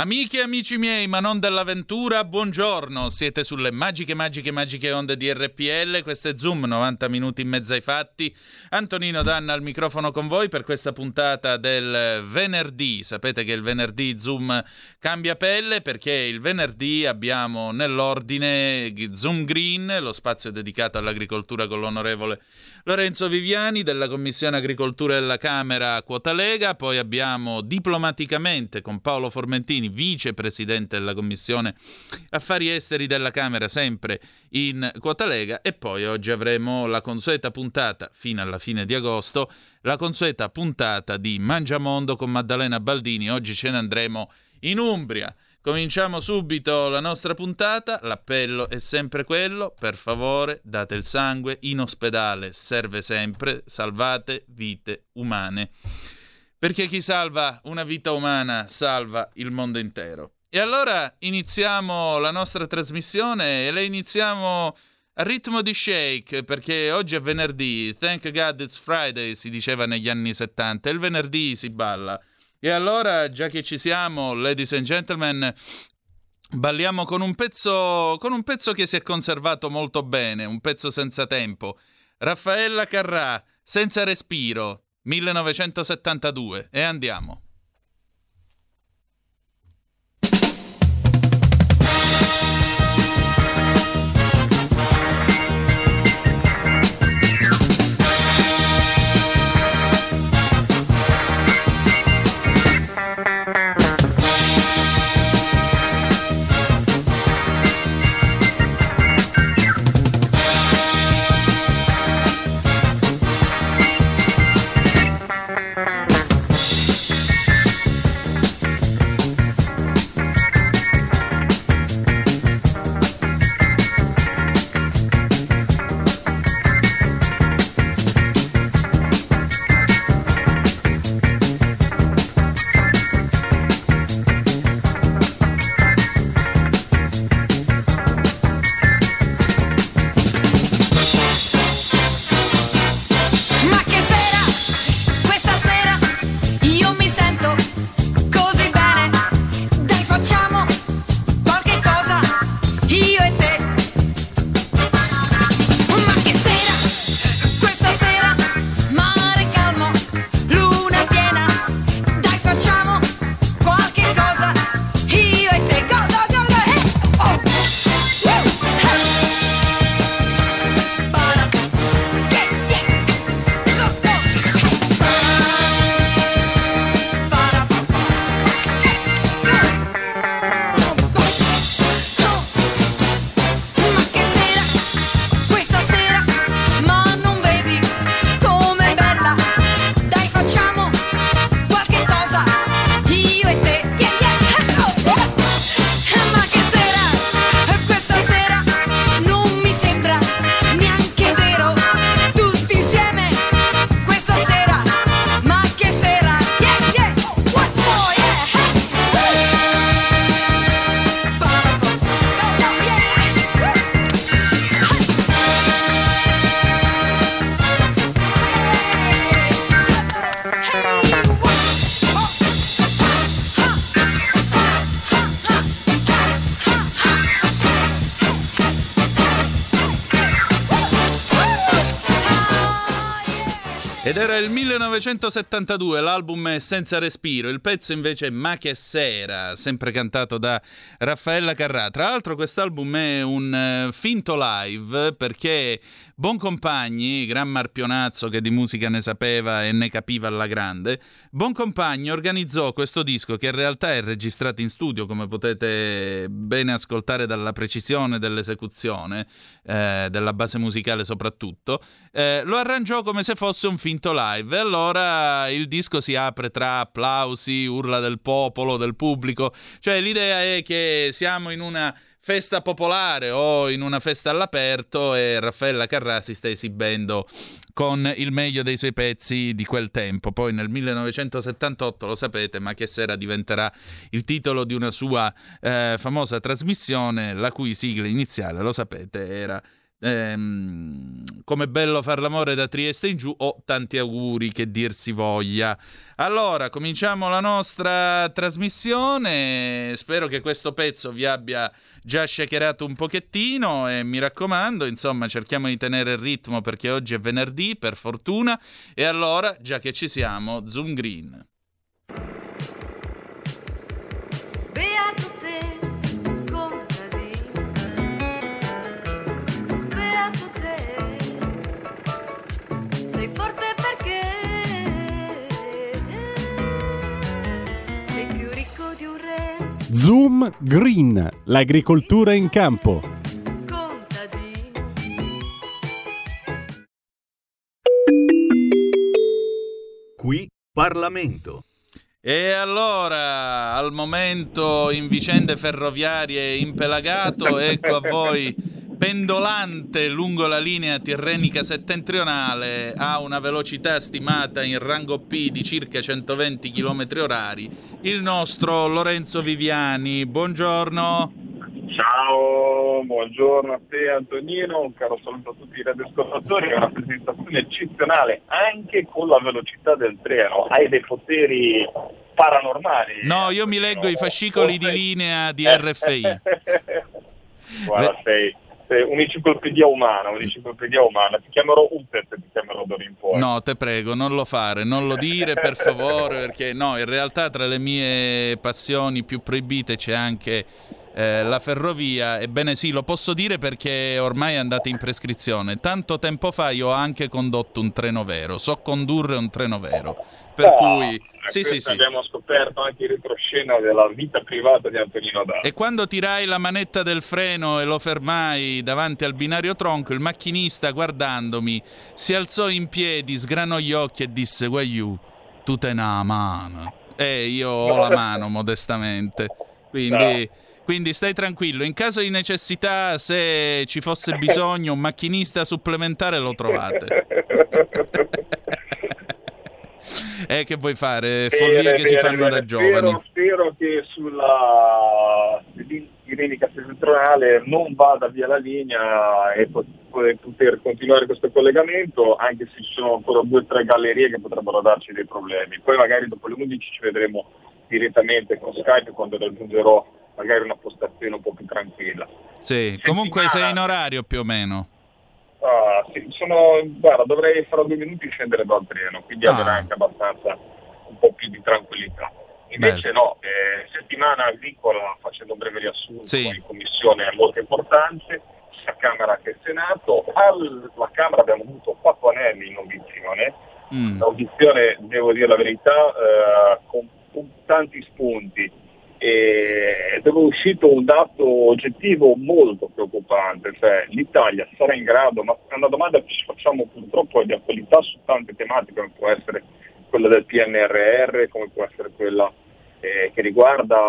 Amiche e amici miei, ma non dell'avventura, buongiorno. Siete sulle magiche, magiche, magiche onde di RPL. Questo è Zoom, 90 minuti in mezzo ai fatti. Antonino Danna al microfono con voi per questa puntata del venerdì. Sapete che il venerdì Zoom cambia pelle perché il venerdì abbiamo nell'ordine Zoom Green, lo spazio dedicato all'agricoltura con l'onorevole Lorenzo Viviani della Commissione Agricoltura della Camera Quota Lega. Poi abbiamo diplomaticamente con Paolo Formentini vicepresidente della Commissione Affari Esteri della Camera, sempre in quota Lega. E poi oggi avremo la consueta puntata, fino alla fine di agosto, la consueta puntata di Mangiamondo con Maddalena Baldini. Oggi ce ne andremo in Umbria. Cominciamo subito la nostra puntata. L'appello è sempre quello: per favore, date il sangue in ospedale, serve sempre, salvate vite umane perché chi salva una vita umana salva il mondo intero. E allora iniziamo la nostra trasmissione e la iniziamo a ritmo di shake, perché oggi è venerdì, thank God it's Friday, si diceva negli anni 70, il venerdì si balla. E allora, già che ci siamo, ladies and gentlemen, balliamo con un pezzo, con un pezzo che si è conservato molto bene, un pezzo senza tempo. Raffaella Carrà, senza respiro, 1972 e andiamo. Il 1972, l'album è Senza Respiro, il pezzo invece è Ma che sera, sempre cantato da Raffaella Carrà. Tra l'altro quest'album è un uh, finto live perché Boncompagni, gran marpionazzo che di musica ne sapeva e ne capiva alla grande, Boncompagni organizzò questo disco che in realtà è registrato in studio, come potete bene ascoltare dalla precisione dell'esecuzione, eh, della base musicale soprattutto, eh, lo arrangiò come se fosse un finto live. E allora il disco si apre tra applausi, urla del popolo, del pubblico. Cioè l'idea è che siamo in una festa popolare o in una festa all'aperto e Raffaella Carrà si sta esibendo con il meglio dei suoi pezzi di quel tempo. Poi nel 1978, lo sapete, ma che sera diventerà il titolo di una sua eh, famosa trasmissione, la cui sigla iniziale, lo sapete, era ehm, come bello far l'amore da Trieste in giù o tanti auguri che dir si voglia. Allora, cominciamo la nostra trasmissione. Spero che questo pezzo vi abbia già shakerato un pochettino e mi raccomando, insomma, cerchiamo di tenere il ritmo perché oggi è venerdì, per fortuna. E allora, già che ci siamo, Zoom Green. Zoom Green, l'agricoltura in campo. Qui Parlamento. E allora, al momento in vicende ferroviarie impelagato, ecco a voi pendolante lungo la linea tirrenica settentrionale a una velocità stimata in rango P di circa 120 km orari, il nostro Lorenzo Viviani. Buongiorno. Ciao, buongiorno a te Antonino, un caro saluto a tutti i radioascoltatori, è una presentazione eccezionale anche con la velocità del treno, hai dei poteri paranormali. No, io mi leggo i fascicoli di linea di RFI. Guarda, sei un'enciclopedia umana, un'enciclopedia umana. Ti chiamerò Utet, ti chiamerò d'ora in poi. No, te prego, non lo fare, non lo dire per favore, perché no, in realtà tra le mie passioni più proibite c'è anche eh, la ferrovia. Ebbene sì, lo posso dire perché ormai è andata in prescrizione. Tanto tempo fa io ho anche condotto un treno vero, so condurre un treno vero. Per oh, cui sì, sì, sì. abbiamo scoperto anche il retroscena della vita privata di Antonino Dà. E quando tirai la manetta del freno e lo fermai davanti al binario tronco, il macchinista guardandomi si alzò in piedi, sgranò gli occhi e disse Guaiù, tu te ne ha mano. E io ho la mano modestamente. Quindi... No. Quindi stai tranquillo, in caso di necessità, se ci fosse bisogno, un macchinista supplementare lo trovate. eh, che vuoi fare? Follie bene, che bene, si fanno bene. da giovani. Spero, spero che sulla irenica settentrionale non vada via la linea e poter continuare questo collegamento, anche se ci sono ancora due o tre gallerie che potrebbero darci dei problemi. Poi magari dopo le 11 ci vedremo direttamente con Skype quando raggiungerò magari una postazione un po' più tranquilla. Sì, Settimana... comunque sei in orario più o meno. Ah, sì, sono, guarda, dovrei fra due minuti scendere dal treno, quindi ah. avere anche abbastanza un po' più di tranquillità. Invece Beh. no, eh, settimana agricola, facendo un breve riassunto, sì. in commissione è molto importante, sia Camera che Senato. Alla Camera abbiamo avuto quattro anelli in audizione, mm. un'audizione, devo dire la verità, eh, con, con tanti spunti ed è uscito un dato oggettivo molto preoccupante, cioè l'Italia sarà in grado, ma è una domanda che ci facciamo purtroppo di attualità su tante tematiche, come può essere quella del PNRR, come può essere quella eh, che riguarda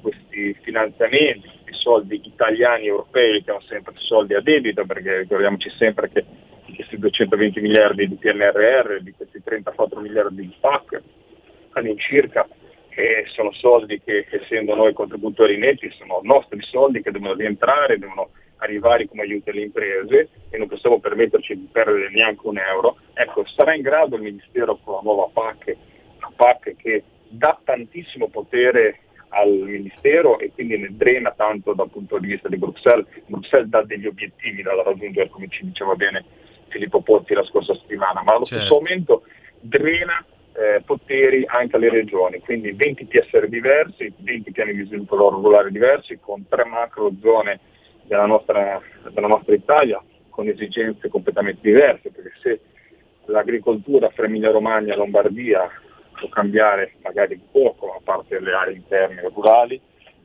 questi finanziamenti, questi soldi italiani e europei che hanno sempre soldi a debito, perché ricordiamoci sempre che di questi 220 miliardi di PNRR, di questi 34 miliardi di PAC, all'incirca che sono soldi che essendo noi contributori netti sono nostri soldi che devono rientrare, devono arrivare come aiuto alle imprese e non possiamo permetterci di perdere neanche un euro. Ecco, sarà in grado il Ministero con la nuova PAC, una PAC che dà tantissimo potere al Ministero e quindi ne drena tanto dal punto di vista di Bruxelles. Bruxelles dà degli obiettivi da raggiungere, come ci diceva bene Filippo Pozzi la scorsa settimana, ma allo certo. stesso momento drena eh, poteri anche alle regioni, quindi 20 TSR diversi, 20 piani di sviluppo regolare diversi, con tre macro zone della nostra, della nostra Italia, con esigenze completamente diverse, perché se l'agricoltura fra Emilia Romagna e Lombardia può cambiare magari poco, a parte le aree interne rurali,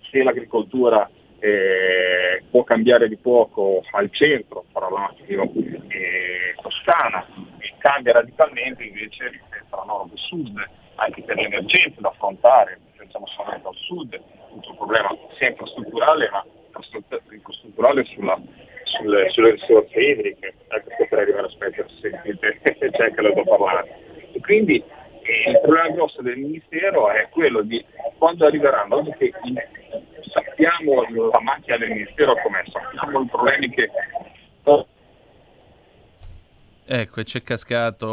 se l'agricoltura eh, può cambiare di poco al centro, fra l'Aquilo e Toscana, cambia radicalmente invece rispetto alla nord-sud, anche per le emergenze da affrontare, pensiamo solamente al sud, tutto il problema sia infrastrutturale ma infrastrutturale sulla, sulle, sulle, risorse idriche, sto per arrivare a aspetta se c'è anche da parlare. E quindi eh, il problema grosso del Ministero è quello di quando arriveranno, dopo che sappiamo la macchina del Ministero com'è, sappiamo i problemi che Ecco, c'è cascato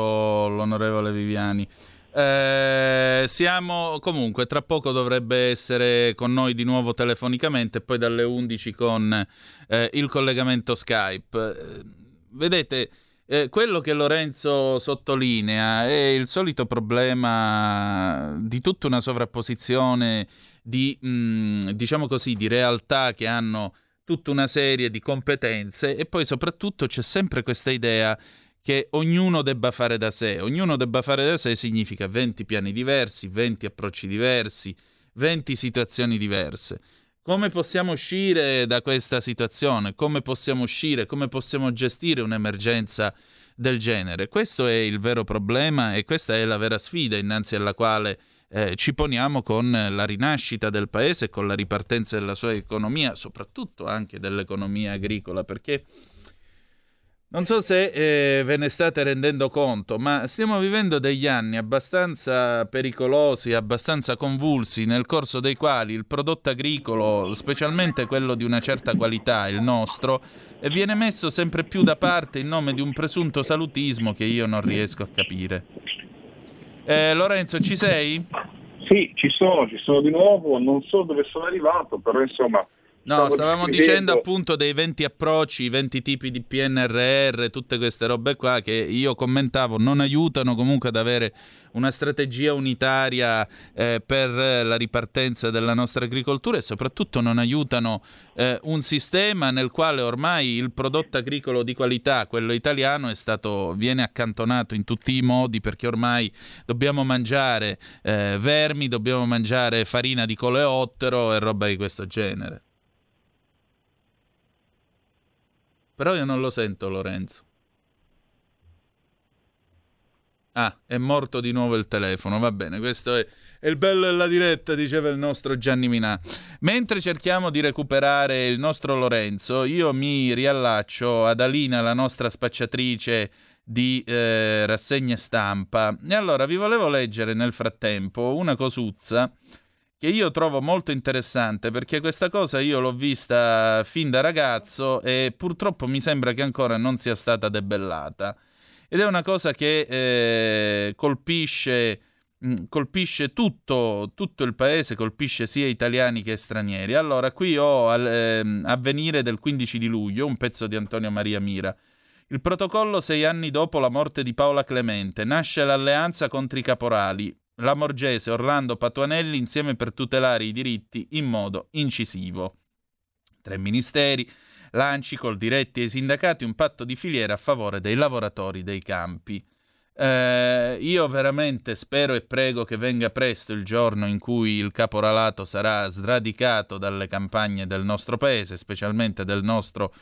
l'onorevole Viviani. Eh, siamo comunque, tra poco dovrebbe essere con noi di nuovo telefonicamente, poi dalle 11 con eh, il collegamento Skype. Eh, vedete, eh, quello che Lorenzo sottolinea è il solito problema di tutta una sovrapposizione di, mh, mm, diciamo così, di realtà che hanno tutta una serie di competenze e poi soprattutto c'è sempre questa idea che ognuno debba fare da sé. Ognuno debba fare da sé significa 20 piani diversi, 20 approcci diversi, 20 situazioni diverse. Come possiamo uscire da questa situazione? Come possiamo uscire? Come possiamo gestire un'emergenza del genere? Questo è il vero problema e questa è la vera sfida innanzi alla quale eh, ci poniamo con la rinascita del paese con la ripartenza della sua economia, soprattutto anche dell'economia agricola, perché non so se eh, ve ne state rendendo conto, ma stiamo vivendo degli anni abbastanza pericolosi, abbastanza convulsi, nel corso dei quali il prodotto agricolo, specialmente quello di una certa qualità, il nostro, viene messo sempre più da parte in nome di un presunto salutismo che io non riesco a capire. Eh, Lorenzo, ci sei? Sì, ci sono, ci sono di nuovo, non so dove sono arrivato, però insomma No, stavamo dicendo appunto dei 20 approcci, 20 tipi di PNRR, tutte queste robe qua che io commentavo non aiutano comunque ad avere una strategia unitaria eh, per la ripartenza della nostra agricoltura e soprattutto non aiutano eh, un sistema nel quale ormai il prodotto agricolo di qualità, quello italiano, stato, viene accantonato in tutti i modi perché ormai dobbiamo mangiare eh, vermi, dobbiamo mangiare farina di coleottero e roba di questo genere. Però io non lo sento Lorenzo. Ah, è morto di nuovo il telefono, va bene, questo è, è, il bello della diretta, diceva il nostro Gianni Minà. Mentre cerchiamo di recuperare il nostro Lorenzo, io mi riallaccio ad Alina, la nostra spacciatrice di eh, rassegne stampa. E allora vi volevo leggere nel frattempo una cosuzza che io trovo molto interessante perché questa cosa io l'ho vista fin da ragazzo e purtroppo mi sembra che ancora non sia stata debellata. Ed è una cosa che eh, colpisce, mm, colpisce tutto, tutto, il paese, colpisce sia italiani che stranieri. Allora, qui ho al, eh, Avvenire del 15 di luglio, un pezzo di Antonio Maria Mira. Il protocollo sei anni dopo la morte di Paola Clemente. Nasce l'alleanza contro i caporali la Morgese Orlando Patuanelli insieme per tutelare i diritti in modo incisivo. Tre ministeri, l'ANCI col diretti ai sindacati un patto di filiera a favore dei lavoratori dei campi. Eh, io veramente spero e prego che venga presto il giorno in cui il caporalato sarà sradicato dalle campagne del nostro paese, specialmente del nostro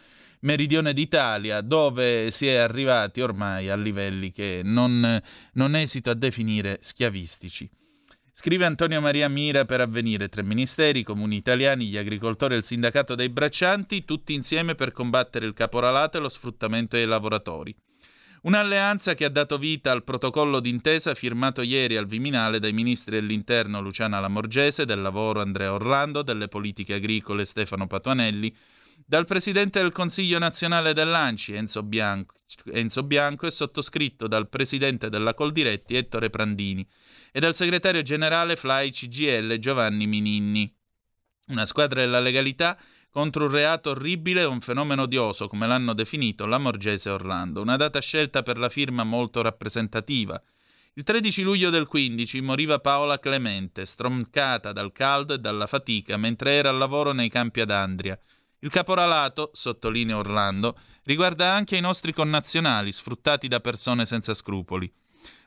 meridione d'Italia, dove si è arrivati ormai a livelli che non, non esito a definire schiavistici. Scrive Antonio Maria Mira per avvenire tre ministeri, i comuni italiani, gli agricoltori e il sindacato dei braccianti, tutti insieme per combattere il caporalato e lo sfruttamento dei lavoratori. Un'alleanza che ha dato vita al protocollo d'intesa firmato ieri al Viminale dai ministri dell'Interno Luciana Lamorgese, del Lavoro Andrea Orlando, delle Politiche Agricole Stefano Patuanelli, dal presidente del Consiglio nazionale dell'ANCI Enzo Bianco, Enzo Bianco e sottoscritto dal presidente della Coldiretti Ettore Prandini e dal segretario generale FLAI CGL Giovanni Mininni. Una squadra della legalità contro un reato orribile e un fenomeno odioso, come l'hanno definito la Morgese Orlando. Una data scelta per la firma molto rappresentativa. Il 13 luglio del 15 moriva Paola Clemente, stroncata dal caldo e dalla fatica mentre era al lavoro nei campi ad Andria. Il caporalato, sottolinea Orlando, riguarda anche i nostri connazionali sfruttati da persone senza scrupoli.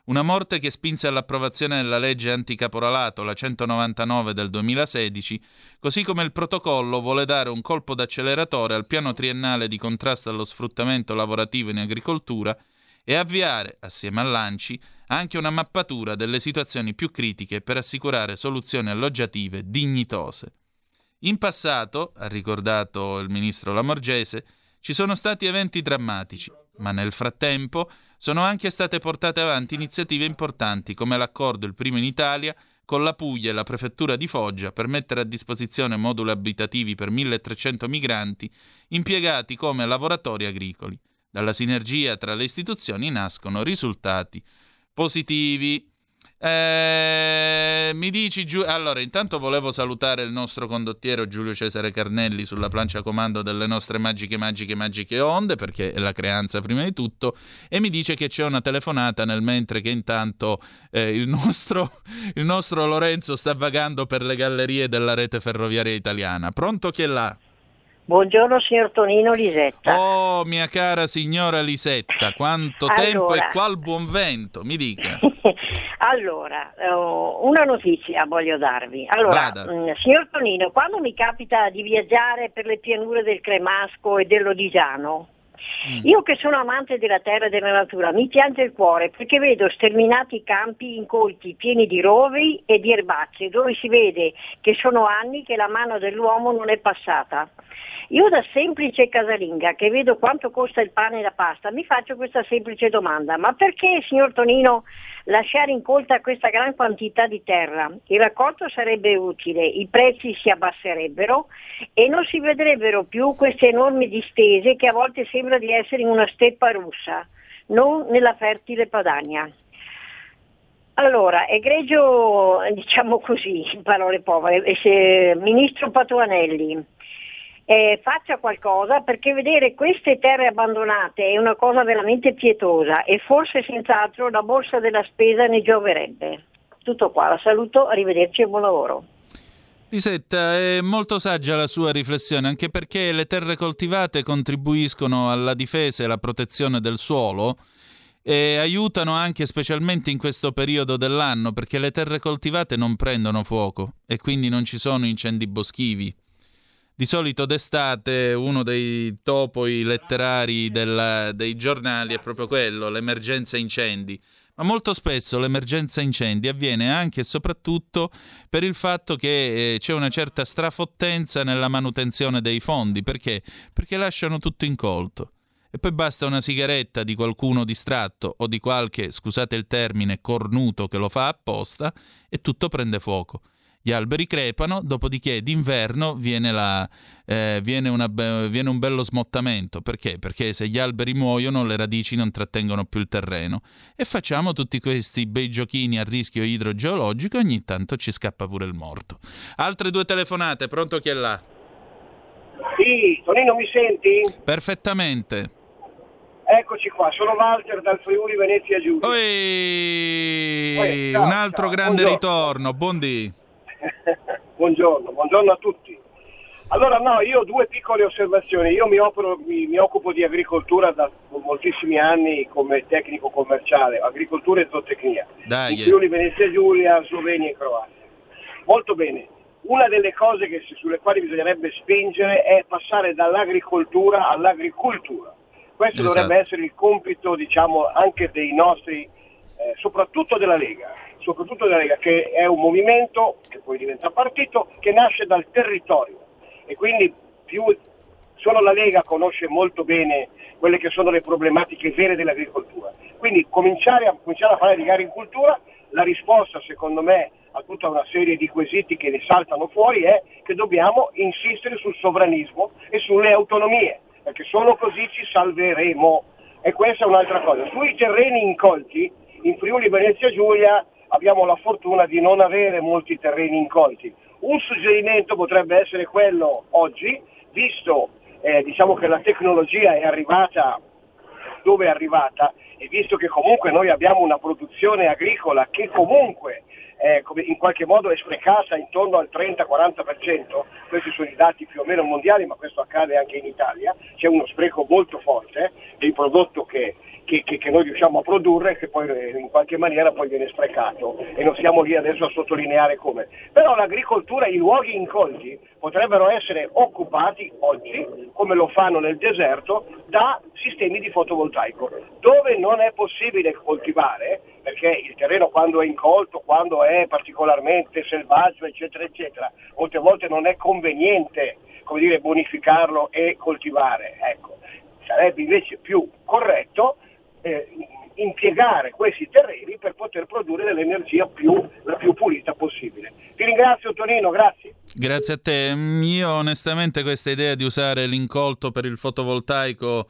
Una morte che spinse all'approvazione della legge anticaporalato, la 199 del 2016, così come il protocollo vuole dare un colpo d'acceleratore al piano triennale di contrasto allo sfruttamento lavorativo in agricoltura e avviare, assieme all'ANCI, anche una mappatura delle situazioni più critiche per assicurare soluzioni alloggiative dignitose. In passato, ha ricordato il ministro Lamorgese, ci sono stati eventi drammatici, ma nel frattempo sono anche state portate avanti iniziative importanti come l'accordo, il primo in Italia, con la Puglia e la prefettura di Foggia per mettere a disposizione moduli abitativi per 1300 migranti impiegati come lavoratori agricoli. Dalla sinergia tra le istituzioni nascono risultati positivi. Eh, mi dici giù. Allora, intanto volevo salutare il nostro condottiero Giulio Cesare Carnelli sulla plancia comando delle nostre magiche, magiche, magiche onde, perché è la creanza prima di tutto. E mi dice che c'è una telefonata nel mentre che intanto eh, il, nostro, il nostro Lorenzo sta vagando per le gallerie della rete ferroviaria italiana. Pronto chi è là? Buongiorno signor Tonino Lisetta. Oh, mia cara signora Lisetta, quanto allora, tempo e qual buon vento, mi dica. allora, uh, una notizia voglio darvi. Allora, mh, mm, signor Tonino, quando mi capita di viaggiare per le pianure del Cremasco e dell'Odigiano. Io che sono amante della terra e della natura, mi piange il cuore perché vedo sterminati campi incolti pieni di rovi e di erbacce, dove si vede che sono anni che la mano dell'uomo non è passata. Io da semplice casalinga che vedo quanto costa il pane e la pasta, mi faccio questa semplice domanda, ma perché signor Tonino lasciare incolta questa gran quantità di terra? Il raccolto sarebbe utile, i prezzi si abbasserebbero e non si vedrebbero più queste enormi distese che a volte sembra di essere in una steppa russa, non nella fertile Padania. Allora, egregio, diciamo così, in parole povere, ministro Patuanelli, eh, faccia qualcosa perché vedere queste terre abbandonate è una cosa veramente pietosa e forse senz'altro la borsa della spesa ne gioverebbe. Tutto qua, la saluto, arrivederci e buon lavoro. Lisetta, è molto saggia la sua riflessione, anche perché le terre coltivate contribuiscono alla difesa e alla protezione del suolo e aiutano anche specialmente in questo periodo dell'anno, perché le terre coltivate non prendono fuoco e quindi non ci sono incendi boschivi. Di solito d'estate uno dei topoi letterari del, dei giornali è proprio quello, l'emergenza incendi. Ma molto spesso l'emergenza incendi avviene anche e soprattutto per il fatto che eh, c'è una certa strafottenza nella manutenzione dei fondi. Perché? Perché lasciano tutto incolto. E poi basta una sigaretta di qualcuno distratto o di qualche, scusate il termine, cornuto che lo fa apposta e tutto prende fuoco gli alberi crepano, dopodiché d'inverno viene, la, eh, viene, una, viene, un bello smottamento. Perché? Perché se gli alberi muoiono le radici non trattengono più il terreno. E facciamo tutti questi bei giochini a rischio idrogeologico e ogni tanto ci scappa pure il morto. Altre due telefonate, pronto chi è là? Sì, Tonino mi senti? Perfettamente. Eccoci qua, sono Walter dal Friuli Venezia Giulia. Oi, un altro ciao, grande buongiorno. ritorno, buondì. buongiorno, buongiorno a tutti. Allora no, io ho due piccole osservazioni. Io mi, opero, mi, mi, occupo di agricoltura da moltissimi anni come tecnico commerciale, agricoltura e zootecnia. Dai, in Friuli, Venezia Giulia, Slovenia e Croazia. Molto bene. Una delle cose che, sulle quali bisognerebbe spingere è passare dall'agricoltura all'agricoltura. Questo esatto. dovrebbe essere il compito, diciamo, anche dei nostri, eh, soprattutto della Lega soprattutto della Lega, che è un movimento, che poi diventa partito, che nasce dal territorio e quindi più solo la Lega conosce molto bene quelle che sono le problematiche vere dell'agricoltura. Quindi cominciare a, cominciare a fare di agricoltura, la risposta secondo me a tutta una serie di quesiti che ne saltano fuori è che dobbiamo insistere sul sovranismo e sulle autonomie, perché solo così ci salveremo. E questa è un'altra cosa. Sui terreni incolti, in Friuli Venezia Giulia abbiamo la fortuna di non avere molti terreni incolti. Un suggerimento potrebbe essere quello oggi, visto eh, diciamo che la tecnologia è arrivata dove è arrivata e visto che comunque noi abbiamo una produzione agricola che comunque eh, in qualche modo è sprecata intorno al 30-40%, questi sono i dati più o meno mondiali, ma questo accade anche in Italia, c'è uno spreco molto forte del prodotto che, che, che, che noi riusciamo a produrre e che poi eh, in qualche maniera poi viene sprecato e non siamo lì adesso a sottolineare come. Però l'agricoltura, i luoghi incolti potrebbero essere occupati oggi, come lo fanno nel deserto, da sistemi di fotovoltaico, dove non è possibile coltivare, perché il terreno quando è incolto, quando è particolarmente selvaggio, eccetera, eccetera, molte volte non è conveniente come dire, bonificarlo e coltivare. Ecco. Sarebbe invece più corretto eh, impiegare questi terreni per poter produrre dell'energia più, la più pulita possibile. Ti ringrazio Tonino, grazie. Grazie a te. Io onestamente questa idea di usare l'incolto per il fotovoltaico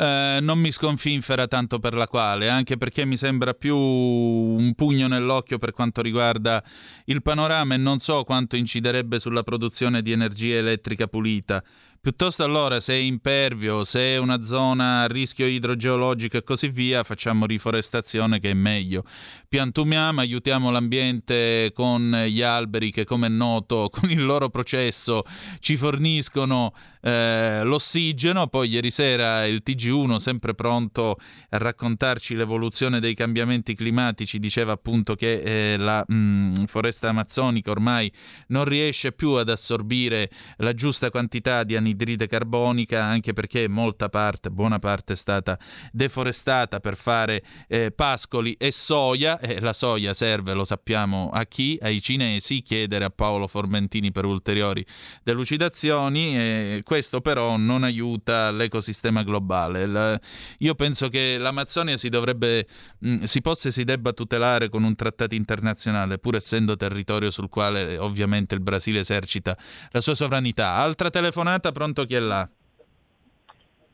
eh, non mi sconfinfera tanto per la quale, anche perché mi sembra più un pugno nell'occhio per quanto riguarda il panorama e non so quanto inciderebbe sulla produzione di energia elettrica pulita. Piuttosto allora, se è impervio, se è una zona a rischio idrogeologico e così via, facciamo riforestazione che è meglio. Piantumiamo, aiutiamo l'ambiente con gli alberi che, come è noto, con il loro processo ci forniscono eh, l'ossigeno. Poi ieri sera il TG1, sempre pronto a raccontarci l'evoluzione dei cambiamenti climatici, diceva appunto che eh, la mh, mm, foresta amazzonica ormai non riesce più ad assorbire la giusta quantità di anidride carbonica, anche perché molta parte, buona parte è stata deforestata per fare eh, pascoli e soia, e la soia serve, lo sappiamo, a chi? Ai cinesi, chiedere a Paolo Formentini per ulteriori delucidazioni. Eh, questo però non aiuta l'ecosistema globale. La, io penso che l'Amazzonia si dovrebbe, mh, mm, si possa e si debba tutelare con un trattato internazionale, pur essendo territorio sul quale ovviamente il Brasile esercita la sua sovranità. Altra telefonata, pronto chi è là?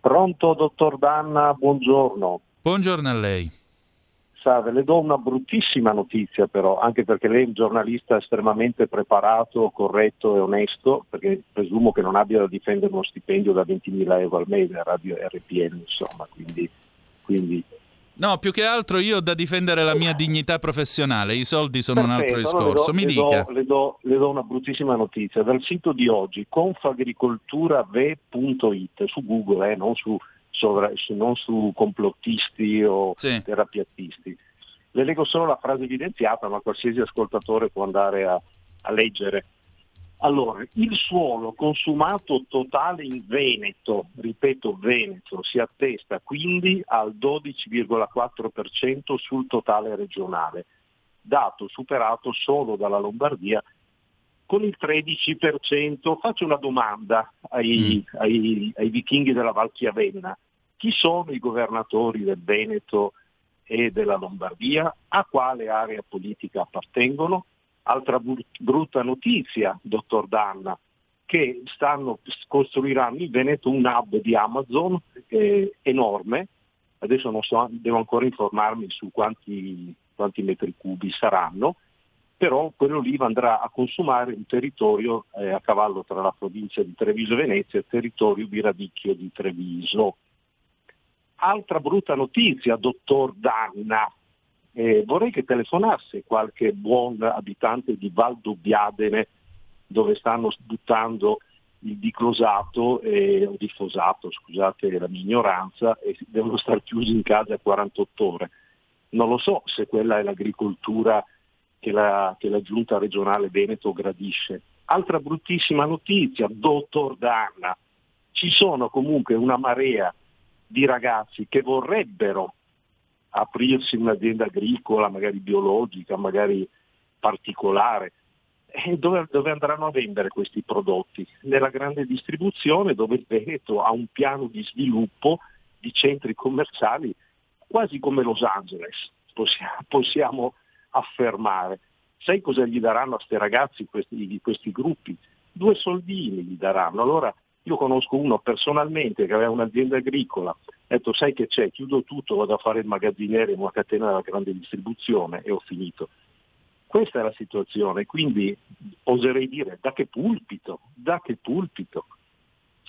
Pronto, dottor Danna, buongiorno. Buongiorno a lei. Salve, le do una bruttissima notizia però, anche perché lei è un giornalista estremamente preparato, corretto e onesto, perché presumo che non abbia da difendere uno stipendio da 20.000 euro al mese a Radio RPN, insomma, quindi, quindi No, più che altro io ho da difendere la mia dignità professionale, i soldi sono Perfetto, un altro discorso. Le do, Mi le dica. Do, le, do, le, do, una bruttissima notizia. Dal sito di oggi, confagricolturave.it, su Google, eh, non su sovra- non su complottisti o sì. terapiattisti. Le leggo solo la frase evidenziata, ma qualsiasi ascoltatore può andare a, a leggere. Allora, il suolo consumato totale in Veneto, ripeto Veneto, si attesta quindi al 12,4% sul totale regionale, dato superato solo dalla Lombardia con il 13%. Faccio una domanda ai, mm. ai, ai vichinghi della Valchiavenna. Chi sono i governatori del Veneto e della Lombardia? A quale area politica appartengono? Altra brutta notizia, dottor Danna, che stanno, costruiranno in Veneto un hub di Amazon eh, enorme, adesso non so, devo ancora informarmi su quanti, quanti metri cubi saranno, però quello lì andrà a consumare un territorio eh, a cavallo tra la provincia di Treviso e Venezia e il territorio di Radicchio di Treviso. Altra brutta notizia, dottor Danna, eh, vorrei che telefonasse qualche buon abitante di Val Dubbiadene dove stanno buttando il diclosato eh, o diffosato, scusate la mia ignoranza, e devono stare chiusi in casa 48 ore. Non lo so se quella è l'agricoltura che la, che la giunta regionale Veneto gradisce. Altra bruttissima notizia, dottor Danna, ci sono comunque una marea di ragazzi che vorrebbero aprirsi un'azienda agricola, magari biologica, magari particolare, e dove, dove, andranno a vendere questi prodotti? Nella grande distribuzione dove il Veneto ha un piano di sviluppo di centri commerciali quasi come Los Angeles, possiamo, possiamo affermare. Sai cosa gli daranno a questi ragazzi questi, questi gruppi? Due soldini gli daranno. Allora io conosco uno personalmente che aveva un'azienda agricola, ha detto sai che c'è, chiudo tutto, vado a fare il magazziniere in una catena della grande distribuzione e ho finito. Questa è la situazione, quindi oserei dire da che pulpito, da che pulpito.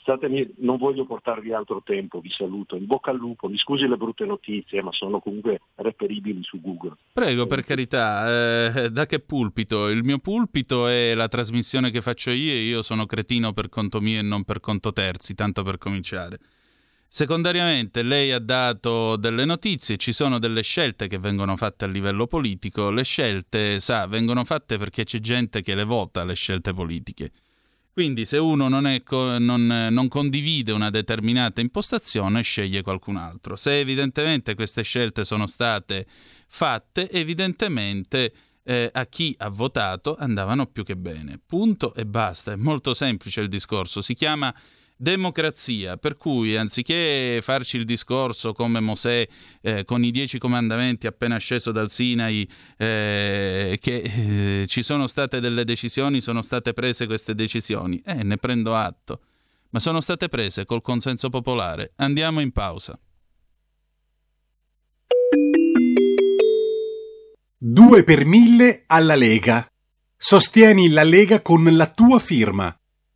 Statemi, non voglio portarvi altro tempo, vi saluto. In bocca al lupo, mi scusi le brutte notizie, ma sono comunque reperibili su Google. Prego, per carità, eh, da che pulpito? Il mio pulpito è la trasmissione che faccio io e io sono cretino per conto mio e non per conto terzi, tanto per cominciare. Secondariamente, lei ha dato delle notizie, ci sono delle scelte che vengono fatte a livello politico, le scelte, sa, vengono fatte perché c'è gente che le vota le scelte politiche. Quindi se uno non, è, non, non, condivide una determinata impostazione, sceglie qualcun altro. Se evidentemente queste scelte sono state fatte, evidentemente eh, a chi ha votato andavano più che bene. Punto e basta. È molto semplice il discorso. Si chiama democrazia, per cui anziché farci il discorso come Mosè eh, con i dieci comandamenti appena sceso dal Sinai, eh, che eh, ci sono state delle decisioni, sono state prese queste decisioni, eh, ne prendo atto, ma sono state prese col consenso popolare. Andiamo in pausa. 2 per 1000 alla Lega. Sostieni la Lega con la tua firma.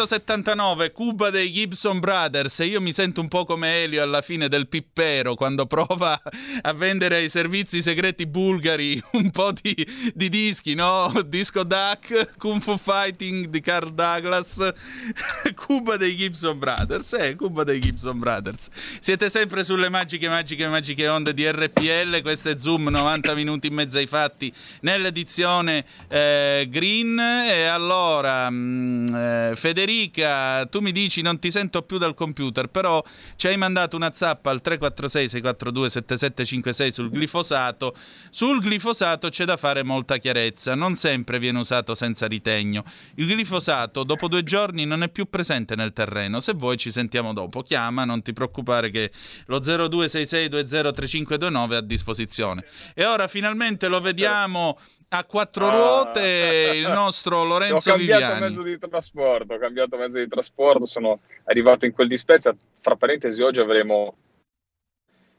1979, Cuba dei Gibson Brothers e io mi sento un po' come Elio alla fine del Pippero quando prova a vendere ai servizi segreti bulgari un po' di, di dischi, no? Disco Duck, Kung Fu Fighting di Carl Douglas, Cuba dei Gibson Brothers, eh, Cuba dei Gibson Brothers. Siete sempre sulle magiche, magiche, magiche onde di RPL, questo è Zoom, 90 minuti in mezzo ai fatti, nell'edizione eh, Green e allora... Mh, Mm, eh, Federica, tu mi dici non ti sento più dal computer, però ci hai mandato una zappa al 346 642 7756 sul glifosato. Sul glifosato c'è da fare molta chiarezza, non sempre viene usato senza ritegno. Il glifosato dopo due giorni non è più presente nel terreno, se vuoi ci sentiamo dopo. Chiama, non ti preoccupare che lo 0266203529 è a disposizione. E ora finalmente lo vediamo a quattro ah. ruote il nostro Lorenzo Viviani. Ho cambiato mezzo di trasporto, ho cambiato mezzo di trasporto, sono arrivato in quel di Spezia. Fra parentesi, oggi avremo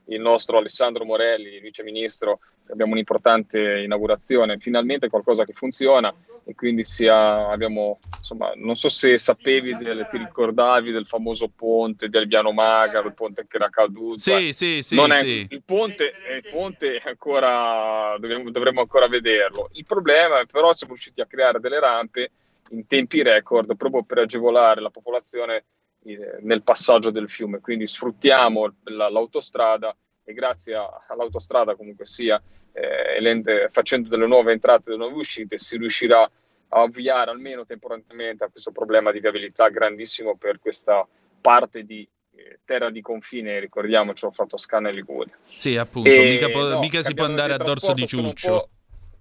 il nostro Alessandro Morelli, vice ministro, abbiamo un'importante inaugurazione, finalmente qualcosa che funziona e quindi sia, abbiamo, insomma, non so se sapevi, del, ti ricordavi del famoso ponte di Albiano Maga, il ponte che era caduto. Sì, sì, sì. È, sì. Il ponte, il ponte ancora, dovremmo, dovremmo ancora vederlo. Il problema è però siamo riusciti a creare delle rampe in tempi record proprio per agevolare la popolazione eh, nel passaggio del fiume, quindi sfruttiamo l'autostrada e grazie all'autostrada comunque sia eh, facendo delle nuove entrate e delle nuove uscite si riuscirà a ovviare almeno temporaneamente a questo problema di viabilità grandissimo per questa parte di eh, terra di confine, ricordiamoci, ho fatto Toscana e Liguria. Sì, appunto, e, mica, po- no, mica si può andare a dorso di ciuccio.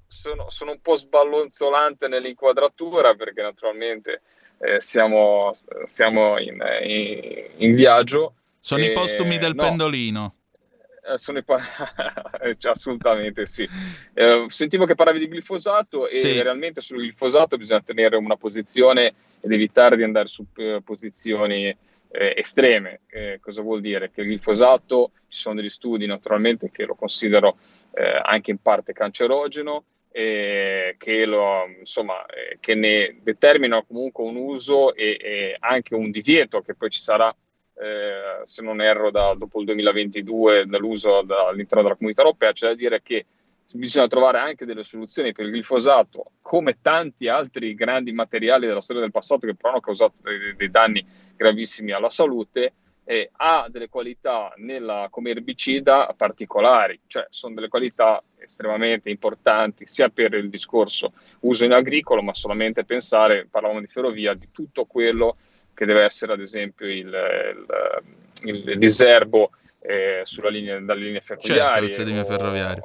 Sono, sono, un po' sballonzolante nell'inquadratura perché naturalmente eh, siamo, siamo in, in, in, viaggio. Sono e, i postumi del no, pendolino. Eh, sono pa- cioè, assolutamente sì. Eh, sentivo che parlavi di glifosato e sì. realmente sul glifosato bisogna tenere una posizione ed evitare di andare su uh, posizioni eh, estreme. Eh, cosa vuol dire? Che il glifosato, ci sono degli studi naturalmente che lo considero eh, anche in parte cancerogeno, eh, che, lo, insomma, eh, che ne determinano comunque un uso e, e, anche un divieto che poi ci sarà eh, se non erro, da, dopo il 2022 dall'uso da, all'interno della comunità europea, c'è da dire che bisogna trovare anche delle soluzioni per il glifosato, come tanti altri grandi materiali della storia del passato che però hanno causato dei, dei danni gravissimi alla salute, eh, ha delle qualità nella, come erbicida particolari, cioè sono delle qualità estremamente importanti sia per il discorso uso in agricolo, ma solamente pensare, parlavamo di ferrovia, di tutto quello che deve essere ad esempio il, il, il diserbo eh, sulla linea, dalle linee ferroviarie. Certo, il sedime ferroviario.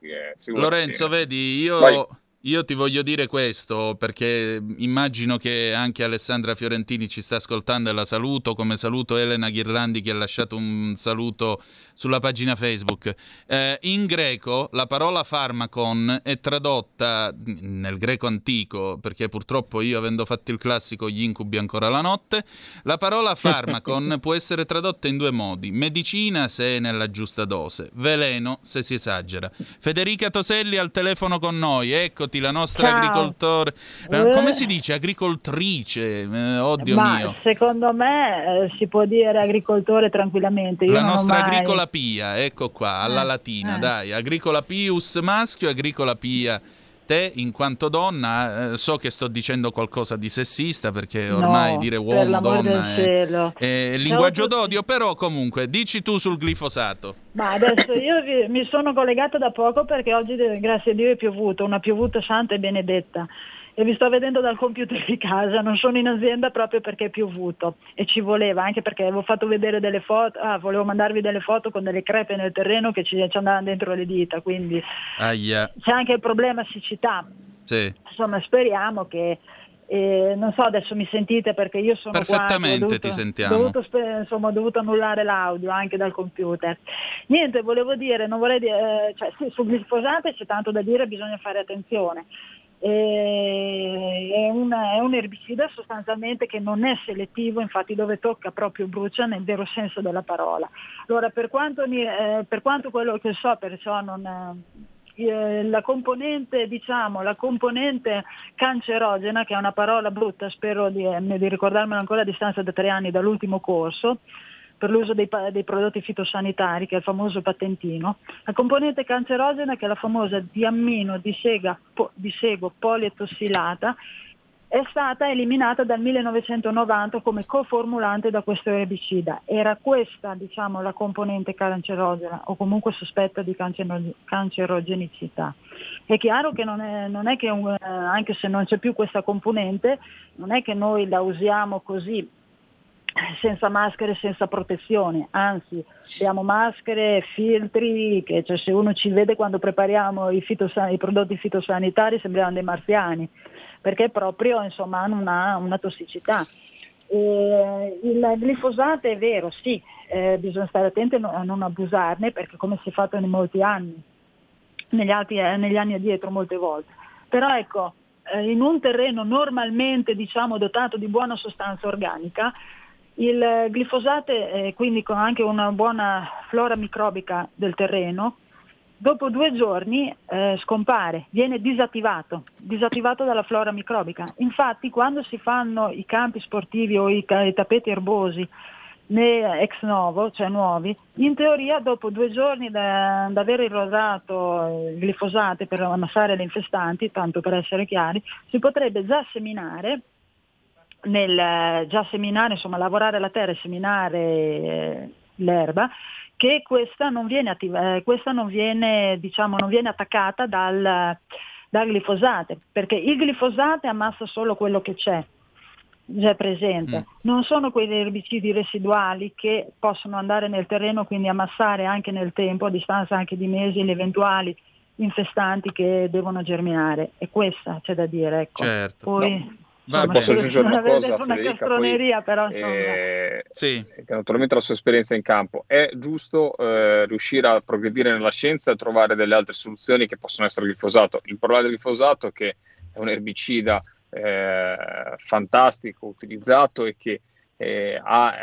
Eh, eh, Lorenzo, vedi, io... Vai io ti voglio dire questo perché immagino che anche Alessandra Fiorentini ci sta ascoltando e la saluto, come saluto Elena Ghirlandi che ha lasciato un saluto sulla pagina Facebook. Eh, in greco la parola farmacon è tradotta nel greco antico, perché purtroppo io avendo fatto il classico gli incubi ancora la notte, la parola farmacon può essere tradotta in due modi, medicina se è nella giusta dose, veleno se si esagera. Federica Toselli al telefono con noi, ecco Dorothy, la nostra Ciao. agricoltore. Eh. Come si dice? Agricoltrice? Eh, oddio Ma mio. Secondo me eh, si può dire agricoltore tranquillamente. Io la nostra mai... agricola pia, ecco qua, alla eh, latina, eh. dai. Agricola pius maschio, agricola pia te in quanto donna, eh, so che sto dicendo qualcosa di sessista perché ormai no, dire uomo, donna è, è, linguaggio no, d'odio, però comunque dici tu sul glifosato. Ma adesso io vi, mi sono collegata da poco perché oggi grazie a Dio è piovuto, una piovuta santa e benedetta e vi sto vedendo dal computer di casa, non sono in azienda proprio perché è piovuto e ci voleva, anche perché avevo fatto vedere delle foto, ah, volevo mandarvi delle foto con delle crepe nel terreno che ci, ci andavano dentro le dita, quindi Aia. c'è anche il problema siccità. Sì. Insomma, speriamo che eh, non so, adesso mi sentite perché io sono Perfettamente qua, dovuto, ti sentiamo. Dovuto, insomma, ho dovuto annullare l'audio anche dal computer. Niente, volevo dire, non vorrei dire, eh, cioè, sì, sul glisfosate c'è tanto da dire, bisogna fare attenzione è un, è, un, erbicida sostanzialmente che non è selettivo, infatti dove tocca proprio brucia nel vero senso della parola. Allora per quanto, eh, per quanto quello che so, perciò non, eh, la componente, diciamo, la componente cancerogena, che è una parola brutta, spero di, eh, di ricordarmelo ancora a distanza da tre anni dall'ultimo corso, per l'uso dei, dei, prodotti fitosanitari, che è il famoso patentino. La componente cancerogena, che è la famosa diammino di, sega, po, di sego polietossilata, è stata eliminata dal 1990 come coformulante da questo erbicida. Era questa diciamo, la componente cancerogena o comunque sospetta di cancerogenicità. È chiaro che non è, non è che un, anche se non c'è più questa componente, non è che noi la usiamo così senza maschere, senza protezione, anzi abbiamo maschere, filtri, che cioè, se uno ci vede quando prepariamo i, fitosan- i prodotti fitosanitari sembriamo dei marziani perché proprio insomma, hanno una, una tossicità. E il glifosato è vero, sì, eh, bisogna stare attenti a non abusarne perché come si è fatto in molti anni, negli, altri, eh, negli anni addietro molte volte. Però ecco, eh, in un terreno normalmente diciamo, dotato di buona sostanza organica, il glifosato, quindi con anche una buona flora microbica del terreno, dopo due giorni eh, scompare, viene disattivato, disattivato dalla flora microbica. Infatti quando si fanno i campi sportivi o i, i tappeti erbosi ex novo, cioè nuovi, in teoria dopo due giorni da, da aver il glifosato per ammassare le infestanti, tanto per essere chiari, si potrebbe già seminare nel già seminare, insomma lavorare la terra e seminare eh, l'erba che questa non viene, attiva, eh, questa non viene, diciamo, non viene attaccata dal, dal glifosato, perché il glifosato ammassa solo quello che c'è, già presente. Mm. Non sono quegli erbicidi residuali che possono andare nel terreno, quindi ammassare anche nel tempo, a distanza anche di mesi, le eventuali infestanti che devono germinare. E questa c'è da dire. Ecco. Certo. Poi, no. Se posso aggiungere una cosa, una Federica, poi, però, eh, sì. che naturalmente la sua esperienza in campo, è giusto eh, riuscire a progredire nella scienza e trovare delle altre soluzioni che possono essere glifosato. Il problema del glifosato è che è un erbicida eh, fantastico, utilizzato e che eh, ha,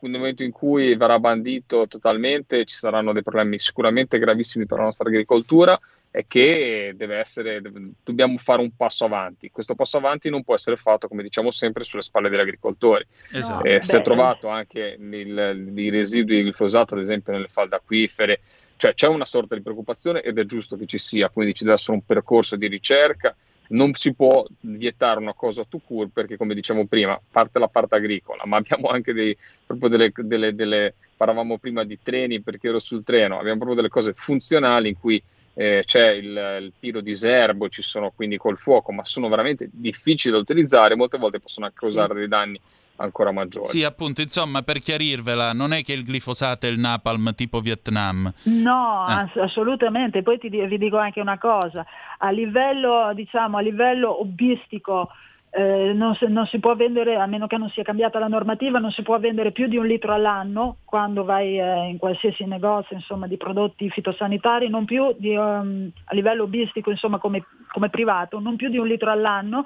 nel momento in cui verrà bandito totalmente ci saranno dei problemi sicuramente gravissimi per la nostra agricoltura è che deve essere, dobbiamo fare un passo avanti. Questo passo avanti non può essere fatto, come diciamo sempre, sulle spalle degli agricoltori. Esatto. Eh, si è trovato anche i residui di glifosato, ad esempio, nelle falde acquifere. Cioè c'è una sorta di preoccupazione ed è giusto che ci sia, quindi ci deve essere un percorso di ricerca. Non si può vietare una cosa to cure perché, come diciamo prima, parte la parte agricola, ma abbiamo anche dei, proprio delle, delle, delle, parlavamo prima di treni perché ero sul treno, abbiamo proprio delle cose funzionali in cui eh, c'è il, il piro di serbo, ci sono quindi col fuoco, ma sono veramente difficili da utilizzare, molte volte possono causare dei danni ancora maggiori. Sì, appunto, insomma, per chiarirvela, non è che il glifosato è il napalm tipo Vietnam. No, eh. ass- assolutamente. Poi ti, vi dico anche una cosa, a livello, diciamo, a livello hobbistico eh, non, si, non, si, può vendere, a meno che non sia cambiata la normativa, non si può vendere più di un litro all'anno quando vai eh, in qualsiasi negozio insomma, di prodotti fitosanitari, non più di, um, a livello hobbistico insomma, come, come privato, non più di un litro all'anno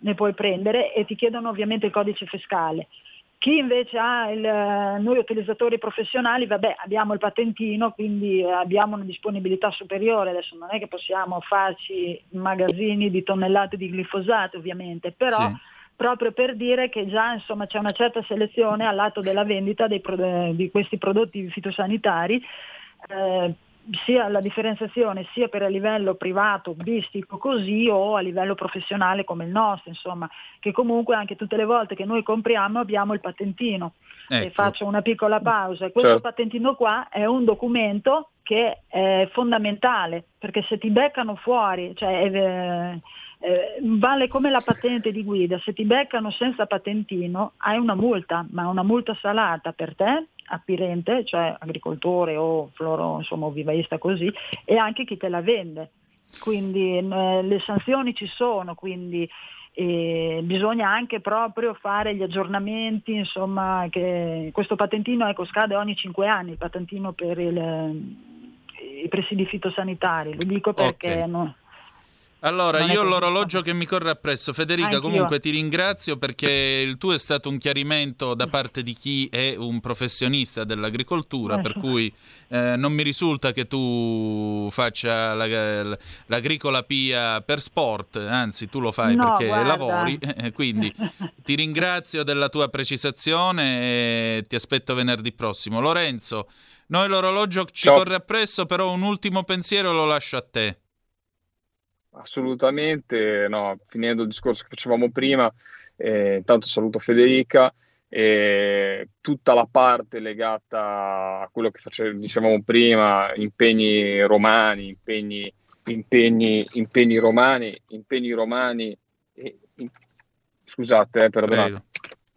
ne puoi prendere e ti chiedono ovviamente il codice fiscale. Chi invece ha il, noi utilizzatori professionali, vabbè, abbiamo il patentino, quindi abbiamo una disponibilità superiore, adesso non è che possiamo farci magazzini di tonnellate di glifosato ovviamente, però sì. proprio per dire che già insomma, c'è una certa selezione al lato della vendita dei, di questi prodotti fitosanitari. Eh, sia la differenziazione sia per a livello privato, hobbistico così o a livello professionale come il nostro, insomma, che comunque anche tutte le volte che noi compriamo abbiamo il patentino. Ecco. E faccio una piccola pausa. Questo certo. patentino qua è un documento che è fondamentale, perché se ti beccano fuori, cioè eh, eh, vale come la patente di guida, se ti beccano senza patentino hai una multa, ma una multa salata per te acquirente, cioè agricoltore o floro, insomma, vivaista così, e anche chi te la vende. Quindi eh, le sanzioni ci sono, quindi eh, bisogna anche proprio fare gli aggiornamenti, insomma, che questo patentino ecco, scade ogni 5 anni, il patentino per il, i presidi fitosanitari, lo dico perché okay. no, Allora, io ho l'orologio che mi corre appresso. Federica, Anch'io. comunque ti ringrazio perché il tuo è stato un chiarimento da parte di chi è un professionista dell'agricoltura, per cui eh, non mi risulta che tu faccia la, l'agricola pia per sport, anzi tu lo fai no, perché guarda. lavori, eh, quindi ti ringrazio della tua precisazione e ti aspetto venerdì prossimo. Lorenzo, noi l'orologio ci Ciao. corre appresso, però un ultimo pensiero lo lascio a te. Assolutamente, no, finendo il discorso che facevamo prima, eh, intanto saluto Federica e tutta la parte legata a quello che face- dicevamo prima, impegni romani, impegni, impegni, impegni romani, impegni romani, e, in, scusate, eh, perdonate,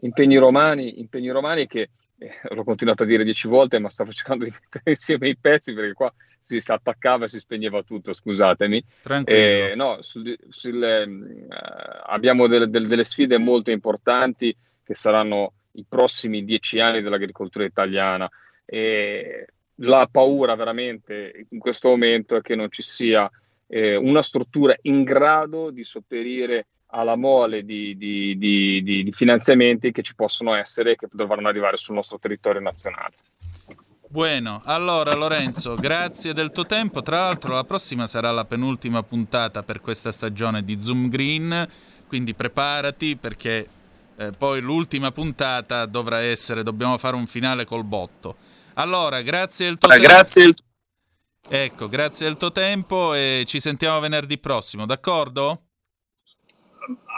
impegni romani, impegni romani che eh, l'ho continuato a dire dieci volte, ma stavo cercando di mettere insieme i pezzi perché qua si, si attaccava e si spegneva tutto, scusatemi. Eh, no, sul, sul, eh, abbiamo delle, delle, delle sfide molto importanti che saranno i prossimi dieci anni dell'agricoltura italiana. E la paura veramente in questo momento è che non ci sia eh, una struttura in grado di sopperire alla mole di, di, di, di, finanziamenti che ci possono essere e che dovranno arrivare sul nostro territorio nazionale. Bueno, allora Lorenzo, grazie del tuo tempo. Tra l'altro la prossima sarà la penultima puntata per questa stagione di Zoom Green, quindi preparati perché eh, poi l'ultima puntata dovrà essere, dobbiamo fare un finale col botto. Allora, grazie del tuo tempo. Grazie. Ecco, grazie del tuo tempo e ci sentiamo venerdì prossimo, d'accordo?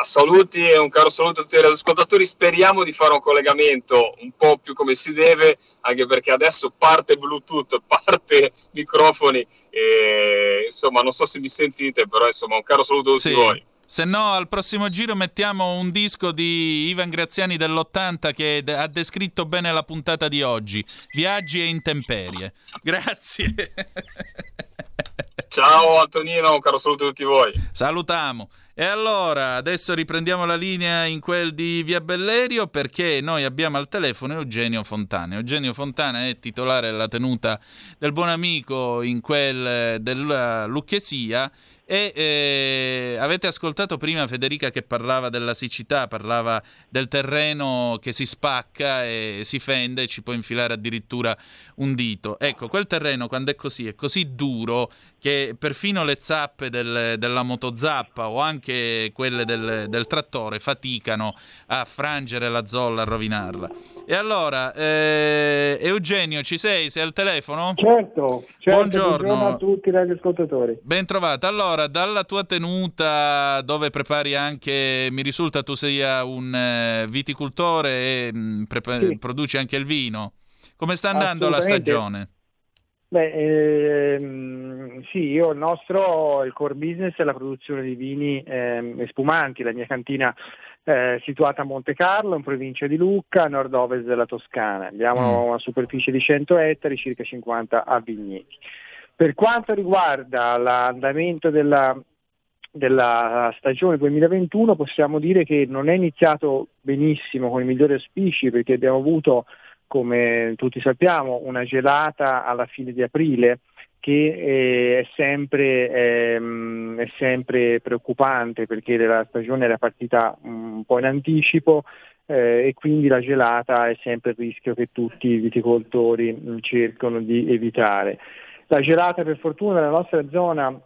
Saluti e un caro saluto a tutti gli ascoltatori. Speriamo di fare un collegamento un po' più come si deve, anche perché adesso parte Bluetooth, parte microfoni. E, insomma, non so se mi sentite, però insomma, un caro saluto a tutti sì. voi. Se no, al prossimo giro mettiamo un disco di Ivan Graziani dell'80 che ha descritto bene la puntata di oggi. Viaggi e intemperie. Grazie. Ciao Antonino, un caro saluto a tutti voi. Salutiamo. E allora, adesso riprendiamo la linea in quel di Via Bellerio perché noi abbiamo al telefono Eugenio Fontana. Eugenio Fontana è titolare della tenuta del buon amico in quel della Lucchesia e eh, avete ascoltato prima Federica che parlava della siccità, parlava del terreno che si spacca e si fende e ci può infilare addirittura un dito. Ecco, quel terreno quando è così, è così duro che perfino le zappe del, della motozappa o anche quelle del, del, trattore faticano a frangere la zolla, a rovinarla. E allora, eh, Eugenio, ci sei? Sei al telefono? Certo, certo buongiorno. buongiorno a tutti i radioascoltatori. Ben trovato. Allora, dalla tua tenuta dove prepari anche, mi risulta tu sia un eh, viticoltore e mm, prepa- sì. produci anche il vino. Come sta andando la stagione? Beh, ehm, sì, io il nostro, il core business è la produzione di vini ehm, e spumanti, la mia cantina eh, situata a Monte Carlo, in provincia di Lucca, a nord-ovest della Toscana. Abbiamo mm. una superficie di 100 ettari, circa 50 a vigneti. Per quanto riguarda l'andamento della, della stagione 2021 possiamo dire che non è iniziato benissimo con i migliori auspici perché abbiamo avuto come tutti sappiamo, una gelata alla fine di aprile che eh, è, sempre, ehm, è, sempre, preoccupante perché la stagione era partita un po' in anticipo eh, e quindi la gelata è sempre il rischio che tutti i viticoltori mm, cercano di evitare. La gelata per fortuna nella nostra zona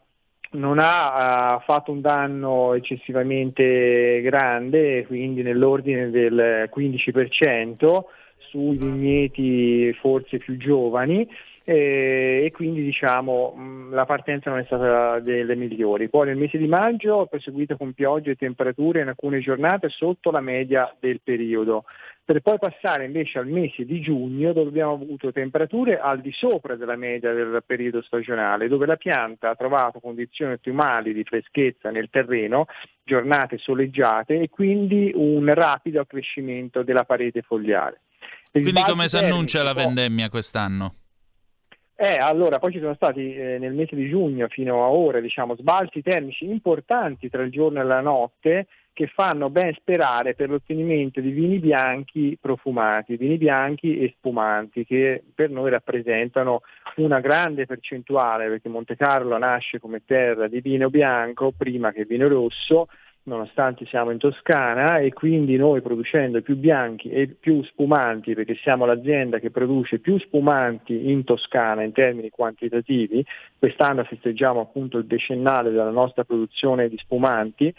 non ha uh, fatto un danno eccessivamente grande, quindi nell'ordine del 15%, sui vigneti forse più giovani eh, e quindi diciamo mh, la partenza non è stata delle migliori. Poi nel mese di maggio ho proseguito con piogge e temperature in alcune giornate sotto la media del periodo, per poi passare invece al mese di giugno dove abbiamo avuto temperature al di sopra della media del periodo stagionale, dove la pianta ha trovato condizioni ottimali di freschezza nel terreno, giornate soleggiate e quindi un rapido accrescimento della parete fogliare. Quindi come si annuncia la vendemmia quest'anno? Eh, allora, poi ci sono stati eh, nel mese di giugno fino a ora diciamo, sbalzi termici importanti tra il giorno e la notte che fanno ben sperare per l'ottenimento di vini bianchi profumati, vini bianchi e spumanti che per noi rappresentano una grande percentuale perché Monte Carlo nasce come terra di vino bianco prima che vino rosso nonostante siamo in Toscana e quindi noi producendo più bianchi e più spumanti, perché siamo l'azienda che produce più spumanti in Toscana in termini quantitativi, quest'anno festeggiamo appunto il decennale della nostra produzione di spumanti,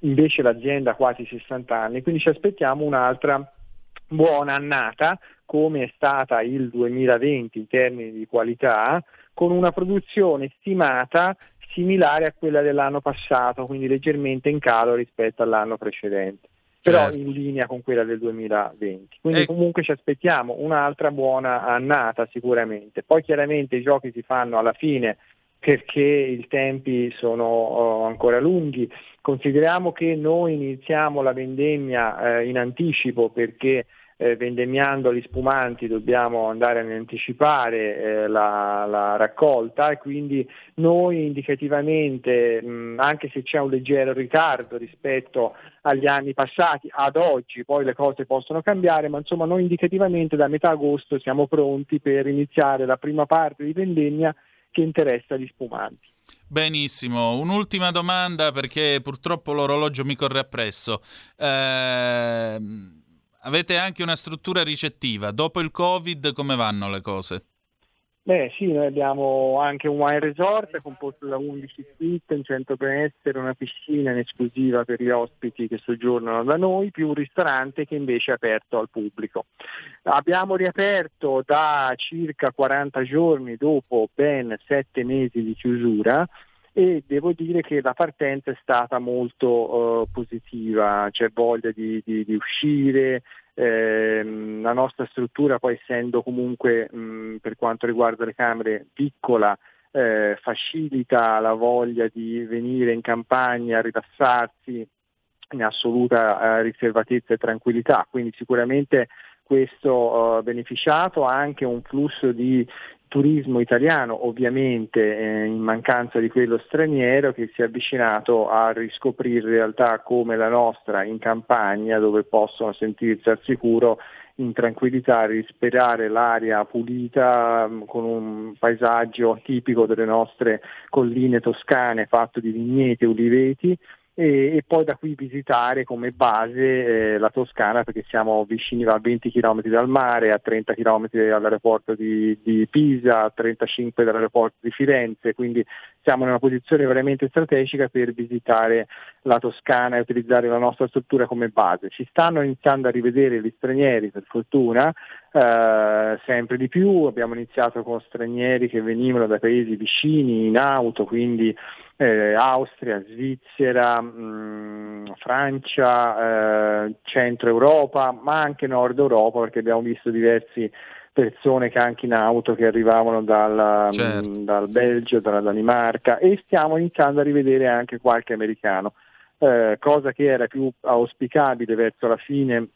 invece l'azienda ha quasi 60 anni, quindi ci aspettiamo un'altra buona annata come è stata il 2020 in termini di qualità, con una produzione stimata similare a quella dell'anno passato, quindi leggermente in calo rispetto all'anno precedente, però certo. in linea con quella del 2020. Quindi e... comunque ci aspettiamo un'altra buona annata sicuramente. Poi chiaramente i giochi si fanno alla fine perché i tempi sono uh, ancora lunghi. Consideriamo che noi iniziamo la vendemmia eh, in anticipo perché eh, vendemmiando gli spumanti dobbiamo andare ad anticipare eh, la, la, raccolta e quindi noi indicativamente, mh, anche se c'è un leggero ritardo rispetto agli anni passati, ad oggi poi le cose possono cambiare, ma insomma noi indicativamente da metà agosto siamo pronti per iniziare la prima parte di vendemmia che interessa gli spumanti. Benissimo, un'ultima domanda perché purtroppo l'orologio mi corre appresso. Eh avete anche una struttura ricettiva. Dopo il Covid come vanno le cose? Beh sì, noi abbiamo anche un wine resort composto da 11 suite, un centro benessere, una piscina in esclusiva per gli ospiti che soggiornano da noi, più un ristorante che invece è aperto al pubblico. Abbiamo riaperto da circa 40 giorni dopo ben 7 mesi di chiusura e devo dire che la partenza è stata molto uh, positiva, c'è voglia di, di, di uscire, eh, la nostra struttura poi essendo comunque mh, per quanto riguarda le camere piccola eh, facilita la voglia di venire in campagna, rilassarsi in assoluta eh, riservatezza e tranquillità, quindi sicuramente questo uh, beneficiato anche un flusso di turismo italiano, ovviamente eh, in mancanza di quello straniero, che si è avvicinato a riscoprire realtà come la nostra in campagna, dove possono sentirsi al sicuro in tranquillità, respirare l'aria pulita mm, con un paesaggio tipico delle nostre colline toscane fatto di vigneti e uliveti e, e, poi da qui visitare come base eh, la Toscana perché siamo vicini a 20 km dal mare, a 30 km dall'aeroporto di, di, Pisa, a 35 dall'aeroporto di Firenze, quindi siamo in una posizione veramente strategica per visitare la Toscana e utilizzare la nostra struttura come base. Ci stanno iniziando a rivedere gli stranieri per fortuna, eh, sempre di più, abbiamo iniziato con stranieri che venivano da paesi vicini in auto, quindi eh, Austria, Svizzera, mh, mm, Francia, eh, Centro Europa, ma anche Nord Europa, perché abbiamo visto diverse persone che anche in auto che arrivavano dal, certo. mh, dal Belgio, dalla Danimarca e stiamo iniziando a rivedere anche qualche americano. Eh, cosa che era più auspicabile verso la fine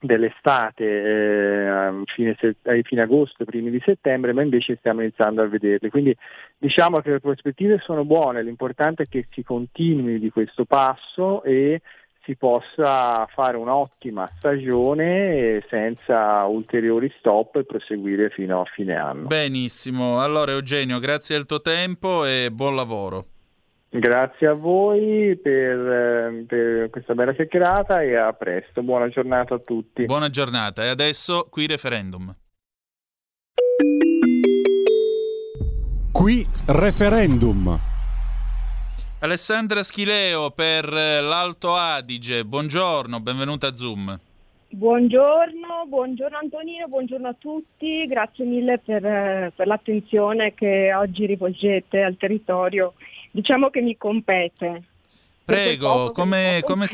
dell'estate, eh, fine, fine agosto, primi di settembre, ma invece stiamo iniziando a vederli. Quindi diciamo che le prospettive sono buone, l'importante è che si continui di questo passo e si possa fare un'ottima stagione senza ulteriori stop e proseguire fino a fine anno. Benissimo, allora Eugenio, grazie del tuo tempo e buon lavoro. Grazie a voi per, eh, per, questa bella chiacchierata e a presto. Buona giornata a tutti. Buona giornata e adesso qui referendum. Qui referendum. Alessandra Schileo per eh, l'Alto Adige, buongiorno, benvenuta a Zoom. Buongiorno, buongiorno Antonino, buongiorno a tutti, grazie mille per, eh, per l'attenzione che oggi rivolgete al territorio diciamo che mi compete. Prego, come, come,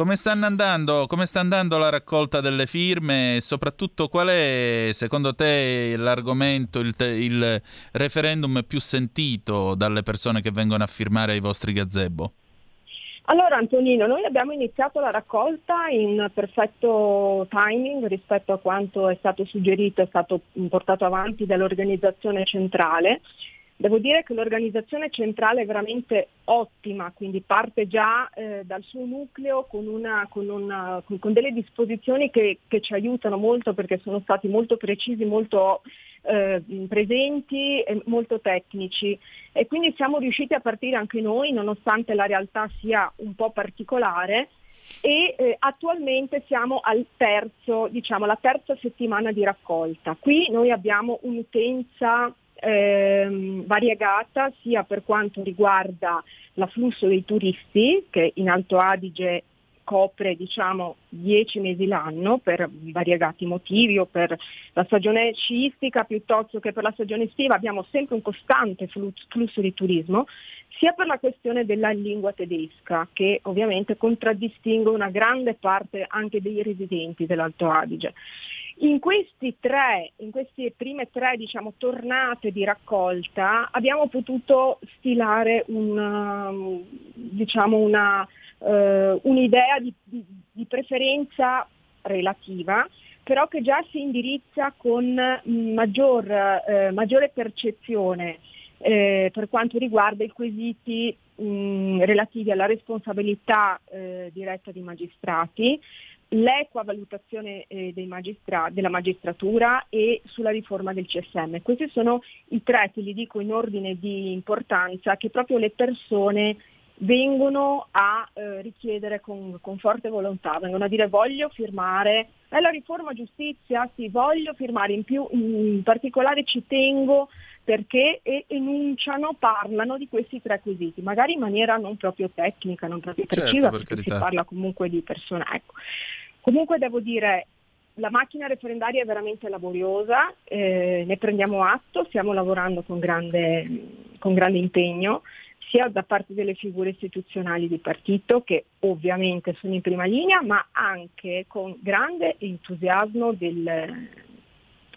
come, andando, come sta andando la raccolta delle firme e soprattutto qual è secondo te l'argomento, il, il referendum più sentito dalle persone che vengono a firmare ai vostri gazebo? Allora Antonino, noi abbiamo iniziato la raccolta in perfetto timing rispetto a quanto è stato suggerito, è stato portato avanti dall'organizzazione centrale. Devo dire che l'organizzazione centrale è veramente ottima, quindi parte già eh, dal suo nucleo con, una, con, una, con, delle disposizioni che, che, ci aiutano molto perché sono stati molto precisi, molto eh, presenti e molto tecnici e quindi siamo riusciti a partire anche noi nonostante la realtà sia un po' particolare e eh, attualmente siamo al terzo, diciamo, la terza settimana di raccolta. Qui noi abbiamo un'utenza ehm, variegata sia per quanto riguarda l'afflusso dei turisti che in Alto Adige copre diciamo 10 mesi l'anno per variegati motivi o per la stagione sciistica piuttosto che per la stagione estiva abbiamo sempre un costante flusso di turismo, sia per la questione della lingua tedesca che ovviamente contraddistingue una grande parte anche dei residenti dell'Alto Adige. In, tre, in queste prime tre diciamo, tornate di raccolta abbiamo potuto stilare una, diciamo una, eh, un'idea di, di, di, preferenza relativa, però che già si indirizza con maggior, eh, maggiore percezione eh, per quanto riguarda i quesiti mh, relativi alla responsabilità eh, diretta dei magistrati, l'equa valutazione eh, magistra- della magistratura e sulla riforma del CSM. Questi sono i tre, te li dico in ordine di importanza, che proprio le persone vengono a eh, richiedere con, con, forte volontà, vengono a dire voglio firmare, è la riforma giustizia, sì, voglio firmare, in, più, in particolare ci tengo perché enunciano, parlano di questi tre quesiti, magari in maniera non proprio tecnica, non proprio certo, precisa, per perché si parla comunque di persone. Ecco. Comunque devo dire, la macchina referendaria è veramente laboriosa, eh, ne prendiamo atto, stiamo lavorando con grande, con grande impegno sia da parte delle figure istituzionali di partito che ovviamente sono in prima linea, ma anche con grande entusiasmo del,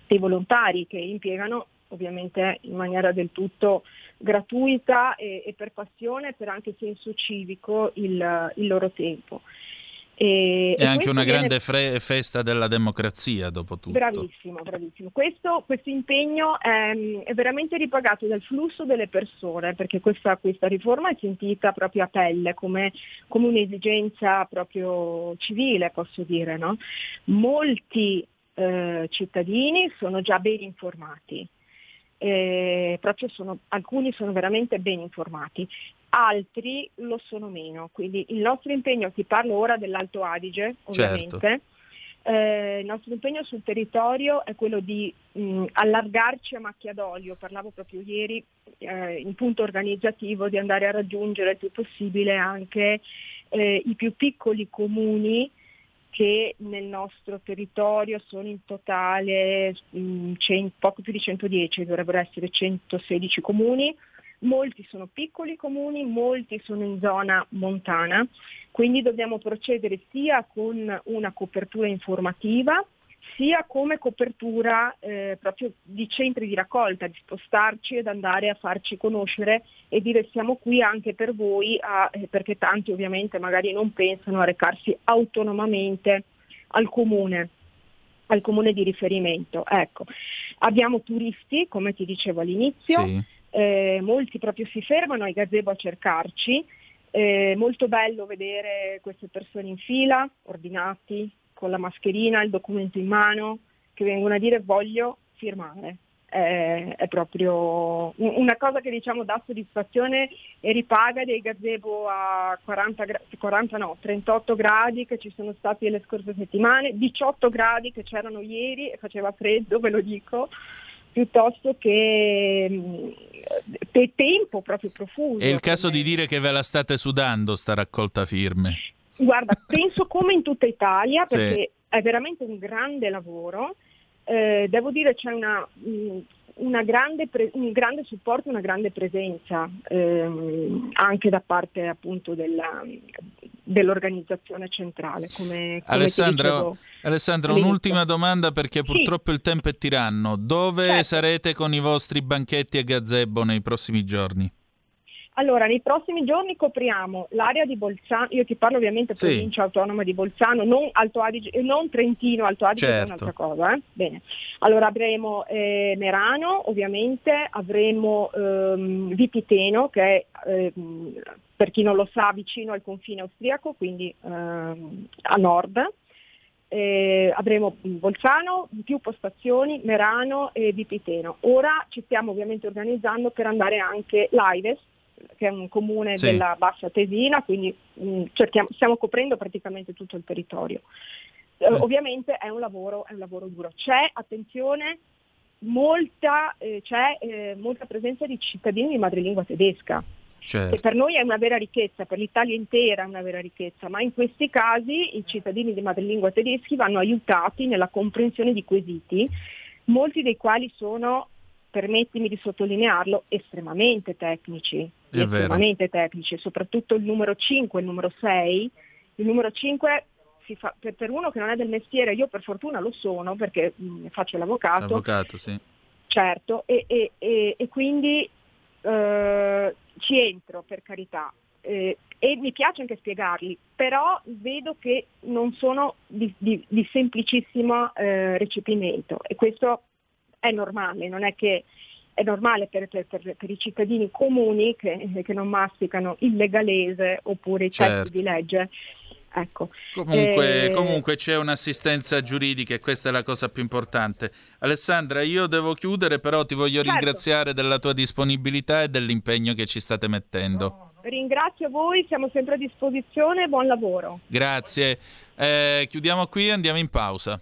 dei volontari che impiegano ovviamente in maniera del tutto gratuita e, e per passione, per anche senso civico il, il loro tempo. E, è anche una grande fre- festa della democrazia, dopo tutto. Bravissimo, bravissimo. Questo, questo impegno è, è, veramente ripagato dal flusso delle persone, perché questa, questa riforma è sentita proprio a pelle, come, come un'esigenza proprio civile, posso dire. No? Molti eh, cittadini sono già ben informati. Eh, sono, alcuni sono veramente ben informati altri lo sono meno. Quindi il nostro impegno, ti parlo ora dell'Alto Adige, ovviamente. Certo. Eh, il nostro impegno sul territorio è quello di mh, allargarci a macchia d'olio, parlavo proprio ieri eh, in punto organizzativo di andare a raggiungere il più possibile anche eh, i più piccoli comuni che nel nostro territorio sono in totale mh, 100, poco più di 110, dovrebbero essere 116 comuni, molti sono piccoli comuni, molti sono in zona montana, quindi dobbiamo procedere sia con una copertura informativa sia come copertura eh, proprio di centri di raccolta, di spostarci ed andare a farci conoscere e dire siamo qui anche per voi, a, eh, perché tanti ovviamente magari non pensano a recarsi autonomamente al comune al comune di riferimento. Ecco. Abbiamo turisti, come ti dicevo all'inizio, sì eh, molti proprio si fermano ai gazebo a cercarci, eh, molto bello vedere queste persone in fila, ordinati, con la mascherina, il documento in mano, che vengono a dire voglio firmare. È proprio una cosa che diciamo dà soddisfazione e ripaga dei gazebo a 40, 40 no, 38 gradi che ci sono stati le scorse settimane, 18 gradi che c'erano ieri e faceva freddo, ve lo dico, piuttosto che tempo proprio profuso. È il caso di dire che ve la state sudando sta raccolta firme. Guarda, penso come in tutta Italia perché sì. è veramente un grande lavoro. Eh, devo dire c'è una, mm, pre- un grande supporto, una grande presenza ehm, anche da parte appunto della, dell'organizzazione centrale. Come, come Alessandro, Alessandro un'ultima domanda perché purtroppo sì. il tempo è tiranno. Dove certo. sarete con i vostri banchetti e gazebo nei prossimi giorni? Allora, nei prossimi giorni copriamo l'area di Bolzano, io ti parlo ovviamente sì. provincia autonoma di Bolzano, non, Alto Adige, eh, non Trentino, Alto Adige certo. è un'altra cosa. Eh? Bene. Allora avremo eh, Merano, ovviamente, avremo ehm, Vipiteno, che è, ehm, per chi non lo sa, vicino al confine austriaco, quindi ehm, a nord. Eh, avremo Bolzano, più postazioni, Merano e Vipiteno. Ora ci stiamo ovviamente organizzando per andare anche Laives, che è un comune sì. della Bassa Tesina, quindi mh, mm, cerchiamo, stiamo coprendo praticamente tutto il territorio. Eh. Ovviamente è un, lavoro, è un, lavoro, duro. C'è, attenzione, molta, eh, c'è eh, molta presenza di cittadini di madrelingua tedesca. Certo. Che per noi è una vera ricchezza, per l'Italia intera è una vera ricchezza, ma in questi casi i cittadini di madrelingua tedeschi vanno aiutati nella comprensione di quesiti, molti dei quali sono permettimi di sottolinearlo, estremamente tecnici, estremamente tecnici, soprattutto il numero 5 il numero 6. Il numero 5 fa, per, per, uno che non è del mestiere, io per fortuna lo sono perché mh, mm, faccio l'avvocato. Avvocato, sì. Certo, e, e, e, e quindi eh, ci entro per carità. Eh, e mi piace anche spiegarli, però vedo che non sono di, di, di semplicissimo eh, recepimento e questo è normale, non è che è normale per, per, per, per i cittadini comuni che, che, non masticano il legalese oppure i certo. testi di legge. Ecco. Comunque, eh... comunque, c'è un'assistenza giuridica e questa è la cosa più importante. Alessandra, io devo chiudere, però ti voglio certo. ringraziare della tua disponibilità e dell'impegno che ci state mettendo. Ringrazio voi, siamo sempre a disposizione, buon lavoro. Grazie. Eh, chiudiamo qui e andiamo in pausa.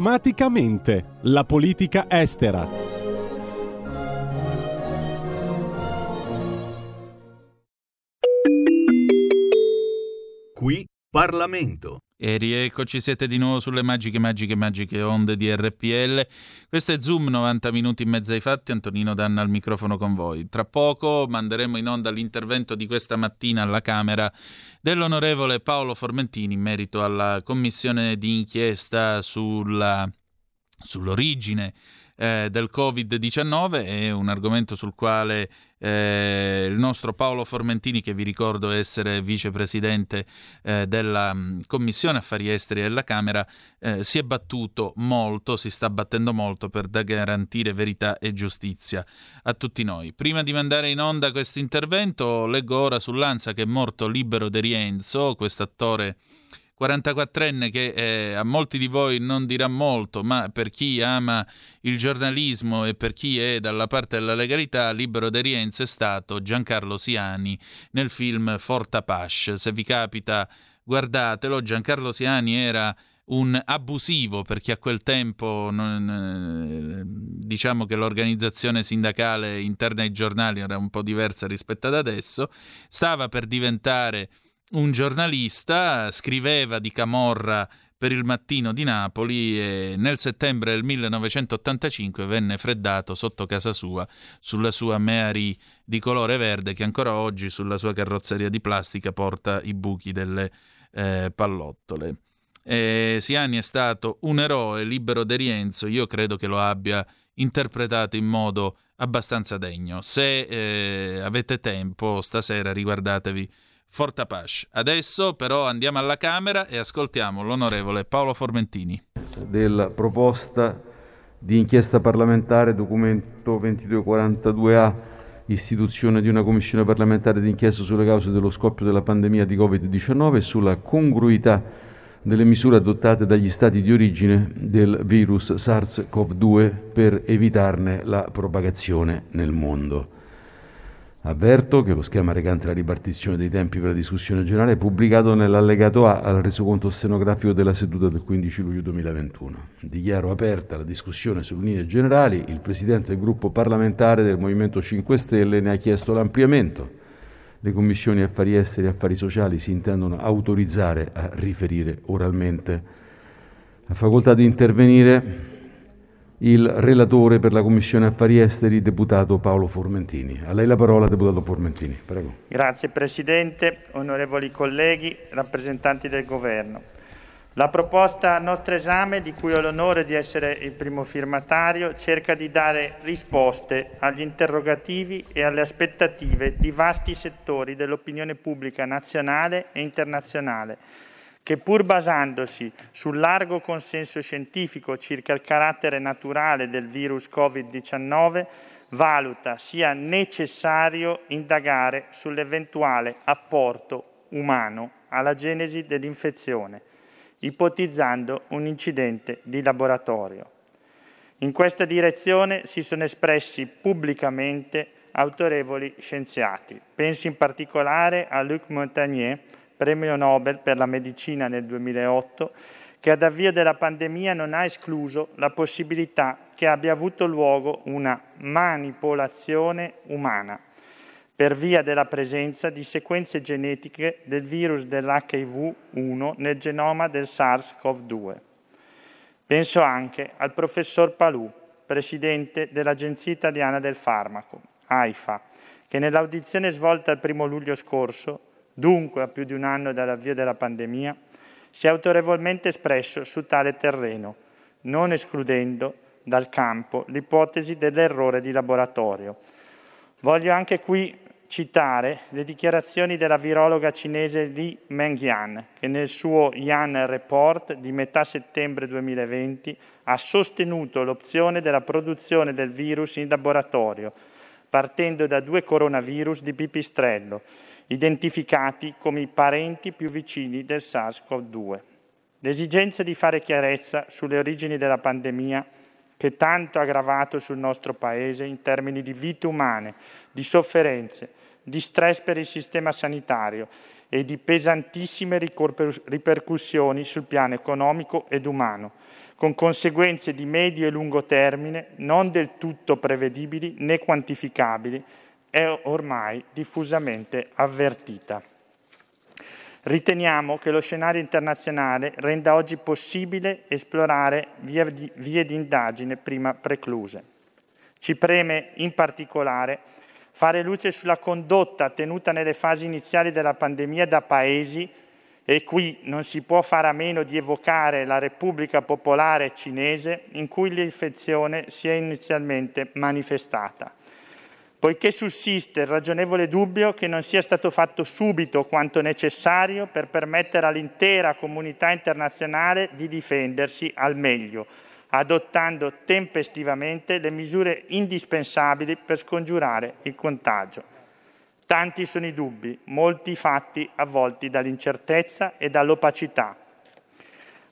Diplomaticamente, la politica estera. Qui Parlamento. E rieccoci, siete di nuovo sulle magiche, magiche, magiche onde di RPL. Questo è Zoom, 90 minuti in mezzo ai fatti. Antonino Danna al microfono con voi. Tra poco manderemo in onda l'intervento di questa mattina alla Camera dell'onorevole Paolo Formentini in merito alla commissione di inchiesta sulla, sull'origine eh, del Covid-19, è un argomento sul quale eh, il nostro Paolo Formentini, che vi ricordo essere vicepresidente eh, della mm, Commissione Affari Esteri della Camera, eh, si è battuto molto, si sta battendo molto per garantire verità e giustizia a tutti noi. Prima di mandare in onda questo intervento, leggo ora sull'Anza che è morto Libero De Rienzo, quest'attore 44enne che eh, a molti di voi non dirà molto, ma per chi ama il giornalismo e per chi è dalla parte della legalità, libero de Rienzo è stato Giancarlo Siani nel film Forta Pasce. Se vi capita, guardatelo. Giancarlo Siani era un abusivo perché a quel tempo non, diciamo che l'organizzazione sindacale interna ai giornali era un po' diversa rispetto ad adesso, stava per diventare un giornalista scriveva di Camorra per il mattino di Napoli e nel settembre del 1985 venne freddato sotto casa sua sulla sua Meari di colore verde che ancora oggi sulla sua carrozzeria di plastica porta i buchi delle eh, pallottole. E Siani è stato un eroe libero de Rienzo, io credo che lo abbia interpretato in modo abbastanza degno. Se eh, avete tempo stasera riguardatevi Fortapash. Adesso però andiamo alla Camera e ascoltiamo l'onorevole Paolo Formentini. Della proposta di inchiesta parlamentare, documento 2242A, istituzione di una commissione parlamentare d'inchiesta sulle cause dello scoppio della pandemia di Covid-19 e sulla congruità delle misure adottate dagli stati di origine del virus SARS-CoV-2 per evitarne la propagazione nel mondo. Avverto che lo schema recante la ripartizione dei tempi per la discussione generale è pubblicato nell'allegato A al resoconto stenografico della seduta del 15 luglio 2021. Dichiaro aperta la discussione sulle linee generali. Il Presidente del gruppo parlamentare del Movimento 5 Stelle ne ha chiesto l'ampliamento. Le commissioni affari esteri e affari sociali si intendono autorizzare a riferire oralmente. La facoltà di intervenire il relatore per la Commissione Affari Esteri, deputato Paolo Formentini. A lei la parola, deputato Formentini. Prego. Grazie Presidente, onorevoli colleghi, rappresentanti del Governo. La proposta al nostro esame, di cui ho l'onore di essere il primo firmatario, cerca di dare risposte agli interrogativi e alle aspettative di vasti settori dell'opinione pubblica nazionale e internazionale che pur basandosi sul largo consenso scientifico circa il carattere naturale del virus Covid-19, valuta sia necessario indagare sull'eventuale apporto umano alla genesi dell'infezione, ipotizzando un incidente di laboratorio. In questa direzione si sono espressi pubblicamente autorevoli scienziati. Pensi in particolare a Luc Montagnier, premio Nobel per la medicina nel 2008, che ad avvio della pandemia non ha escluso la possibilità che abbia avuto luogo una manipolazione umana per via della presenza di sequenze genetiche del virus dell'HIV-1 nel genoma del SARS-CoV-2. Penso anche al professor Palù, presidente dell'Agenzia Italiana del Farmaco, AIFA, che nell'audizione svolta il primo luglio scorso dunque a più di un anno dall'avvio della pandemia, si è autorevolmente espresso su tale terreno, non escludendo dal campo l'ipotesi dell'errore di laboratorio. Voglio anche qui citare le dichiarazioni della virologa cinese Li Mengyan, che nel suo Yan Report di metà settembre 2020 ha sostenuto l'opzione della produzione del virus in laboratorio, partendo da due coronavirus di pipistrello, identificati come i parenti più vicini del SARS-CoV-2. L'esigenza di fare chiarezza sulle origini della pandemia che tanto ha aggravato sul nostro Paese in termini di vite umane, di sofferenze, di stress per il sistema sanitario e di pesantissime ripercussioni sul piano economico ed umano, con conseguenze di medio e lungo termine non del tutto prevedibili né quantificabili, è ormai diffusamente avvertita. Riteniamo che lo scenario internazionale renda oggi possibile esplorare vie di, vie di indagine prima precluse. Ci preme in particolare fare luce sulla condotta tenuta nelle fasi iniziali della pandemia da paesi E qui non si può fare a meno di evocare la Repubblica Popolare Cinese in cui l'infezione si è inizialmente manifestata. Poiché sussiste il ragionevole dubbio che non sia stato fatto subito quanto necessario per permettere all'intera comunità internazionale di difendersi al meglio, adottando tempestivamente le misure indispensabili per scongiurare il contagio. Tanti sono i dubbi, molti fatti avvolti dall'incertezza e dall'opacità.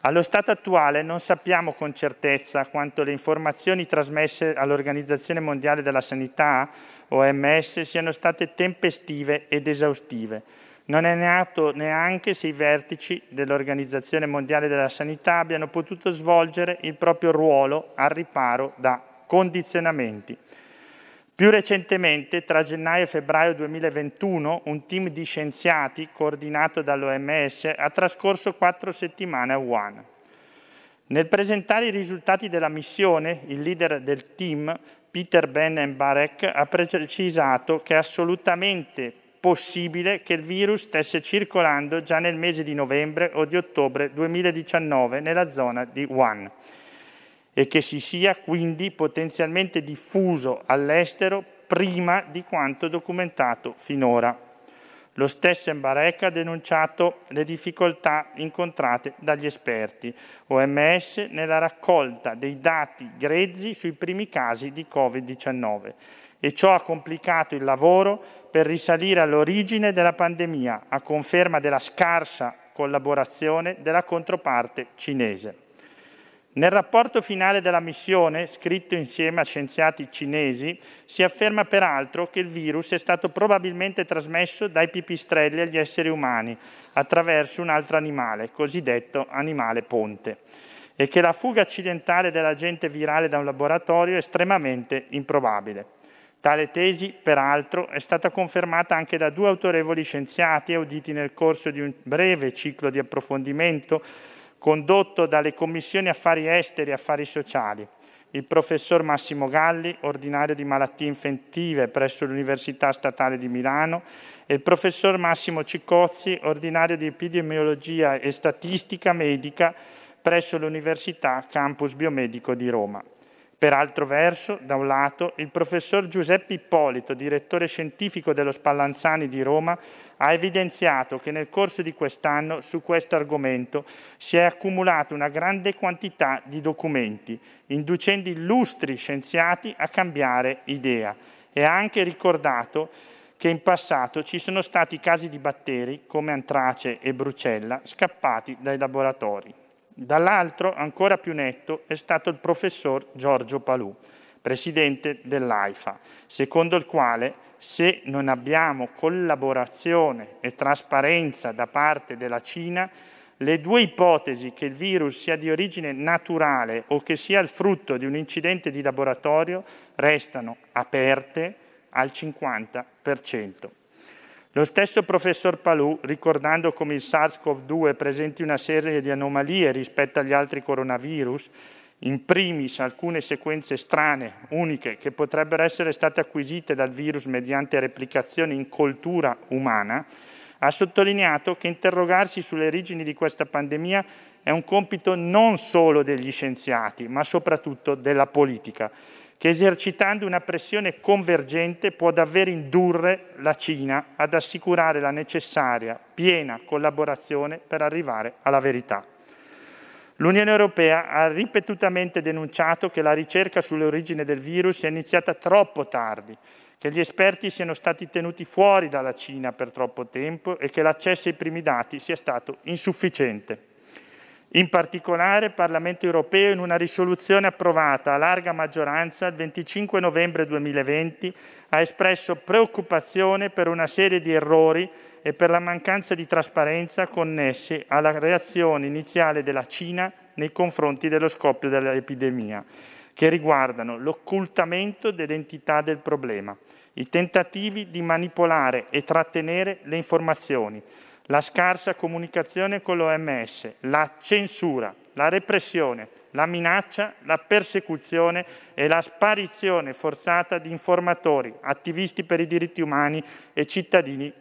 Allo stato attuale non sappiamo con certezza quanto le informazioni trasmesse all'Organizzazione Mondiale della Sanità, OMS, siano state tempestive ed esaustive. Non è nato neanche se i vertici dell'Organizzazione Mondiale della Sanità abbiano potuto svolgere il proprio ruolo al riparo da condizionamenti. Più recentemente, tra gennaio e febbraio 2021, un team di scienziati coordinato dall'OMS ha trascorso quattro settimane a Wuhan. Nel presentare i risultati della missione, il leader del team, Peter Ben Barek, ha precisato che è assolutamente possibile che il virus stesse circolando già nel mese di novembre o di ottobre 2019 nella zona di Wuhan e che si sia quindi potenzialmente diffuso all'estero prima di quanto documentato finora. Lo stesso Mbarek ha denunciato le difficoltà incontrate dagli esperti OMS nella raccolta dei dati grezzi sui primi casi di Covid-19 e ciò ha complicato il lavoro per risalire all'origine della pandemia, a conferma della scarsa collaborazione della controparte cinese. Nel rapporto finale della missione, scritto insieme a scienziati cinesi, si afferma peraltro che il virus è stato probabilmente trasmesso dai pipistrelli agli esseri umani attraverso un altro animale, cosiddetto animale ponte, e che la fuga accidentale dell'agente virale da un laboratorio è estremamente improbabile. Tale tesi, peraltro, è stata confermata anche da due autorevoli scienziati auditi nel corso di un breve ciclo di approfondimento condotto dalle Commissioni Affari Esteri e Affari Sociali, il professor Massimo Galli, ordinario di malattie infettive presso l'Università Statale di Milano, e il professor Massimo Ciccozzi, ordinario di epidemiologia e statistica medica presso l'Università Campus Biomedico di Roma. Per altro verso, da un lato, il professor Giuseppe Ippolito, direttore scientifico dello Spallanzani di Roma, ha evidenziato che nel corso di quest'anno su questo argomento si è accumulata una grande quantità di documenti, inducendo illustri scienziati a cambiare idea e ha anche ricordato che in passato ci sono stati casi di batteri come antrace e brucella scappati dai laboratori. Dall'altro, ancora più netto, è stato il professor Giorgio Palù, presidente dell'AIFA, secondo il quale se non abbiamo collaborazione e trasparenza da parte della Cina, le due ipotesi che il virus sia di origine naturale o che sia il frutto di un incidente di laboratorio restano aperte al 50%. Lo stesso professor Palù, ricordando come il SARS-CoV-2 presenti una serie di anomalie rispetto agli altri coronavirus, in primis alcune sequenze strane, uniche, che potrebbero essere state acquisite dal virus mediante replicazione in coltura umana, ha sottolineato che interrogarsi sulle origini di questa pandemia è un compito non solo degli scienziati, ma soprattutto della politica che esercitando una pressione convergente può davvero indurre la Cina ad assicurare la necessaria piena collaborazione per arrivare alla verità. L'Unione Europea ha ripetutamente denunciato che la ricerca sull'origine del virus è iniziata troppo tardi, che gli esperti siano stati tenuti fuori dalla Cina per troppo tempo e che l'accesso ai primi dati sia stato insufficiente. In particolare il Parlamento europeo, in una risoluzione approvata a larga maggioranza il 25 novembre 2020, ha espresso preoccupazione per una serie di errori e per la mancanza di trasparenza connessi alla reazione iniziale della Cina nei confronti dello scoppio dell'epidemia, che riguardano l'occultamento dell'entità del problema, i tentativi di manipolare e trattenere le informazioni, la scarsa comunicazione con l'OMS, la censura, la repressione, la minaccia, la persecuzione e la sparizione forzata di informatori, attivisti per i diritti umani e cittadini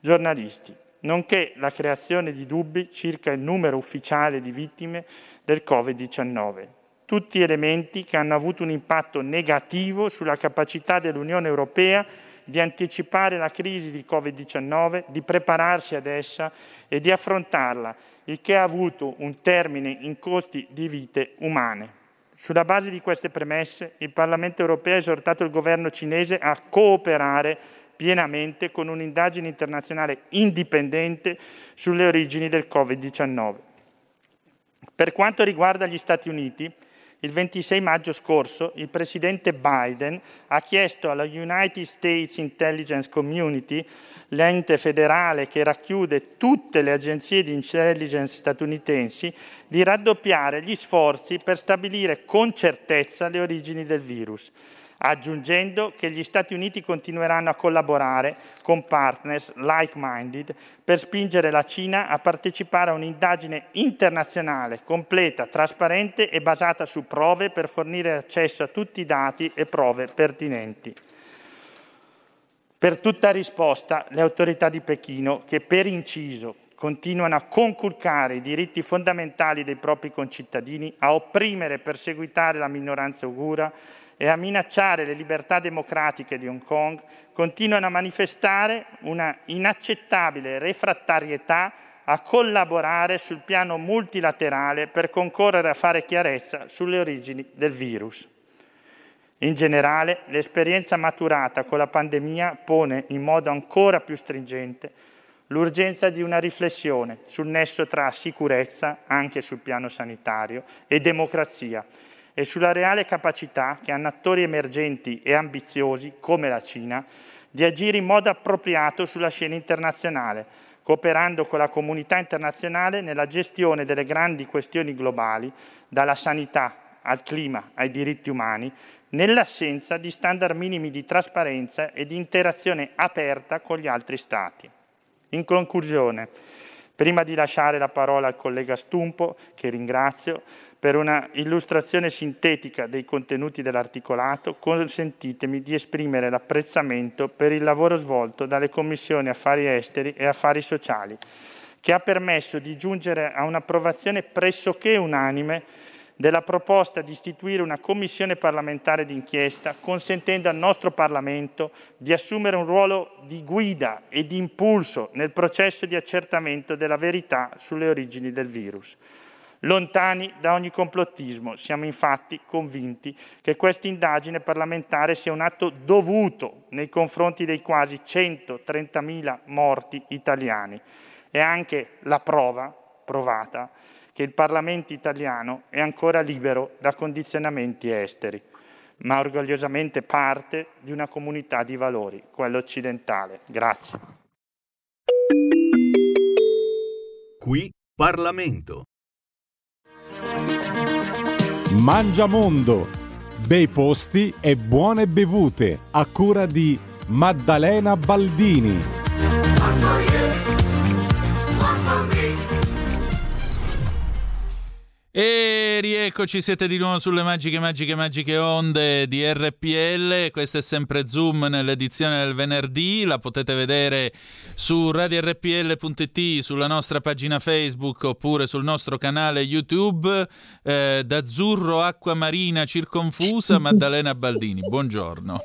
giornalisti. nonché la creazione di dubbi circa il numero ufficiale di vittime del Covid-19. Tutti elementi che hanno avuto un impatto negativo sulla capacità dell'Unione Europea di anticipare la crisi di Covid-19, di prepararsi ad essa e di affrontarla, il che ha avuto un termine in costi di vite umane. Sulla base di queste premesse, il Parlamento europeo ha esortato il governo cinese a cooperare pienamente con un'indagine internazionale indipendente sulle origini del Covid-19. Per quanto riguarda gli Stati Uniti, il 26 maggio scorso il presidente Biden ha chiesto alla United States Intelligence Community, l'ente federale che racchiude tutte le agenzie di intelligence statunitensi, di raddoppiare gli sforzi per stabilire con certezza le origini del virus aggiungendo che gli Stati Uniti continueranno a collaborare con partners like-minded per spingere la Cina a partecipare a un'indagine internazionale completa, trasparente e basata su prove per fornire accesso a tutti i dati e prove pertinenti. Per tutta risposta, le autorità di Pechino, che per inciso continuano a conculcare i diritti fondamentali dei propri concittadini, a opprimere e perseguitare la minoranza uigura, e a minacciare le libertà democratiche di Hong Kong, continuano a manifestare una inaccettabile refrattarietà a collaborare sul piano multilaterale per concorrere a fare chiarezza sulle origini del virus. In generale, l'esperienza maturata con la pandemia pone in modo ancora più stringente l'urgenza di una riflessione sul nesso tra sicurezza, anche sul piano sanitario, e democrazia, e sulla reale capacità che hanno attori emergenti e ambiziosi, come la Cina, di agire in modo appropriato sulla scena internazionale, cooperando con la comunità internazionale nella gestione delle grandi questioni globali, dalla sanità al clima ai diritti umani, nell'assenza di standard minimi di trasparenza e di interazione aperta con gli altri Stati. In conclusione, prima di lasciare la parola al collega Stumpo, che ringrazio, per una illustrazione sintetica dei contenuti dell'articolato, consentitemi di esprimere l'apprezzamento per il lavoro svolto dalle Commissioni Affari Esteri e Affari Sociali, che ha permesso di giungere a un'approvazione pressoché unanime della proposta di istituire una commissione parlamentare d'inchiesta, consentendo al nostro Parlamento di assumere un ruolo di guida e di impulso nel processo di accertamento della verità sulle origini del virus. Lontani da ogni complottismo, siamo infatti convinti che questa indagine parlamentare sia un atto dovuto nei confronti dei quasi 130.000 morti italiani e anche la prova provata che il Parlamento italiano è ancora libero da condizionamenti esteri, ma orgogliosamente parte di una comunità di valori, quella occidentale. Grazie. Qui Parlamento. Mangiamondo, bei posti e buone bevute a cura di Maddalena Baldini. E rieccoci, siete di nuovo sulle magiche, magiche, magiche onde di RPL. Questo è sempre Zoom nell'edizione del venerdì. La potete vedere su radiorpl.it, sulla nostra pagina Facebook oppure sul nostro canale YouTube. Eh, D'azzurro, acqua marina circonfusa, Maddalena Baldini. Buongiorno.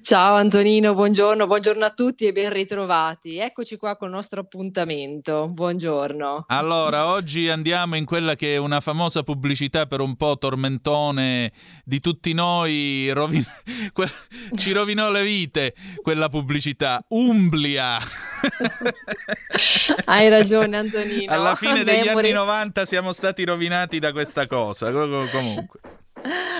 Ciao Antonino, buongiorno, buongiorno a tutti e ben ritrovati. Eccoci qua con il nostro appuntamento. Buongiorno. Allora, oggi andiamo in quella che è una famosa pubblicità per un po' tormentone di tutti noi, rovin... ci rovinò le vite quella pubblicità. Umblia. Hai ragione Antonino. Alla fine degli Beh, anni 90 siamo stati rovinati da questa cosa. Comunque.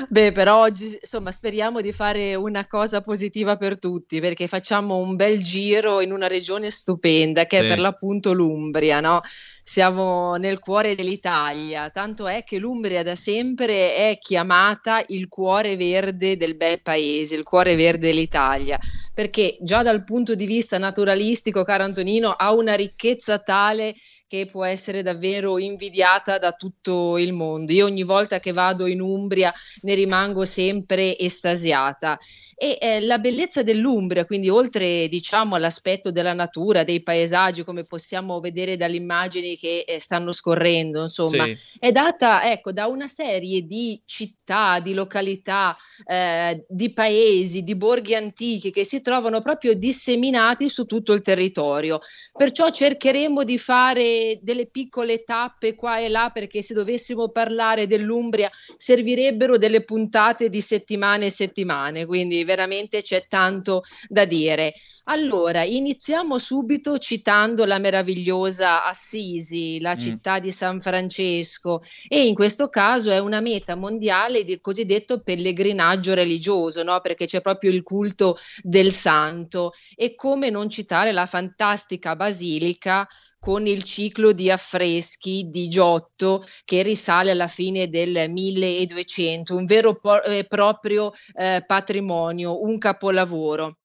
Beh, però oggi insomma speriamo di fare una cosa positiva per tutti perché facciamo un bel giro in una regione stupenda che sì. è per l'appunto l'Umbria, no? Siamo nel cuore dell'Italia, tanto è che l'Umbria da sempre è chiamata il cuore verde del bel paese, il cuore verde dell'Italia, perché già dal punto di vista naturalistico, caro Antonino, ha una ricchezza tale che può essere davvero invidiata da tutto il mondo. Io ogni volta che vado in Umbria ne rimango sempre estasiata e eh, la bellezza dell'Umbria, quindi oltre diciamo all'aspetto della natura, dei paesaggi, come possiamo vedere dalle immagini che eh, stanno scorrendo, insomma, sì. è data ecco, da una serie di città, di località, eh, di paesi, di borghi antichi che si trovano proprio disseminati su tutto il territorio. Perciò cercheremo di fare delle piccole tappe qua e là perché se dovessimo parlare dell'Umbria servirebbero delle puntate di settimane e settimane, quindi veramente c'è tanto da dire. Allora, iniziamo subito citando la meravigliosa Assisi, la mm. città di San Francesco, e in questo caso è una meta mondiale del cosiddetto pellegrinaggio religioso, no? perché c'è proprio il culto del santo. E come non citare la fantastica basilica con il ciclo di affreschi di Giotto che risale alla fine del 1200, un vero e eh, proprio eh, patrimonio, un capolavoro.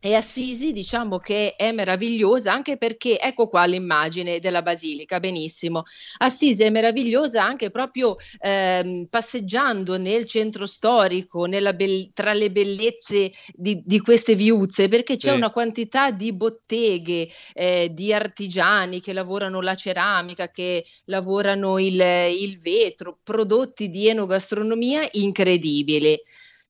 E Assisi diciamo che è meravigliosa anche perché, ecco qua l'immagine della basilica, benissimo. Assisi è meravigliosa anche proprio ehm, passeggiando nel centro storico, be- tra le bellezze di, di, queste viuzze, perché c'è sì. una quantità di botteghe, eh, di artigiani che lavorano la ceramica, che lavorano il, il vetro, prodotti di enogastronomia incredibili.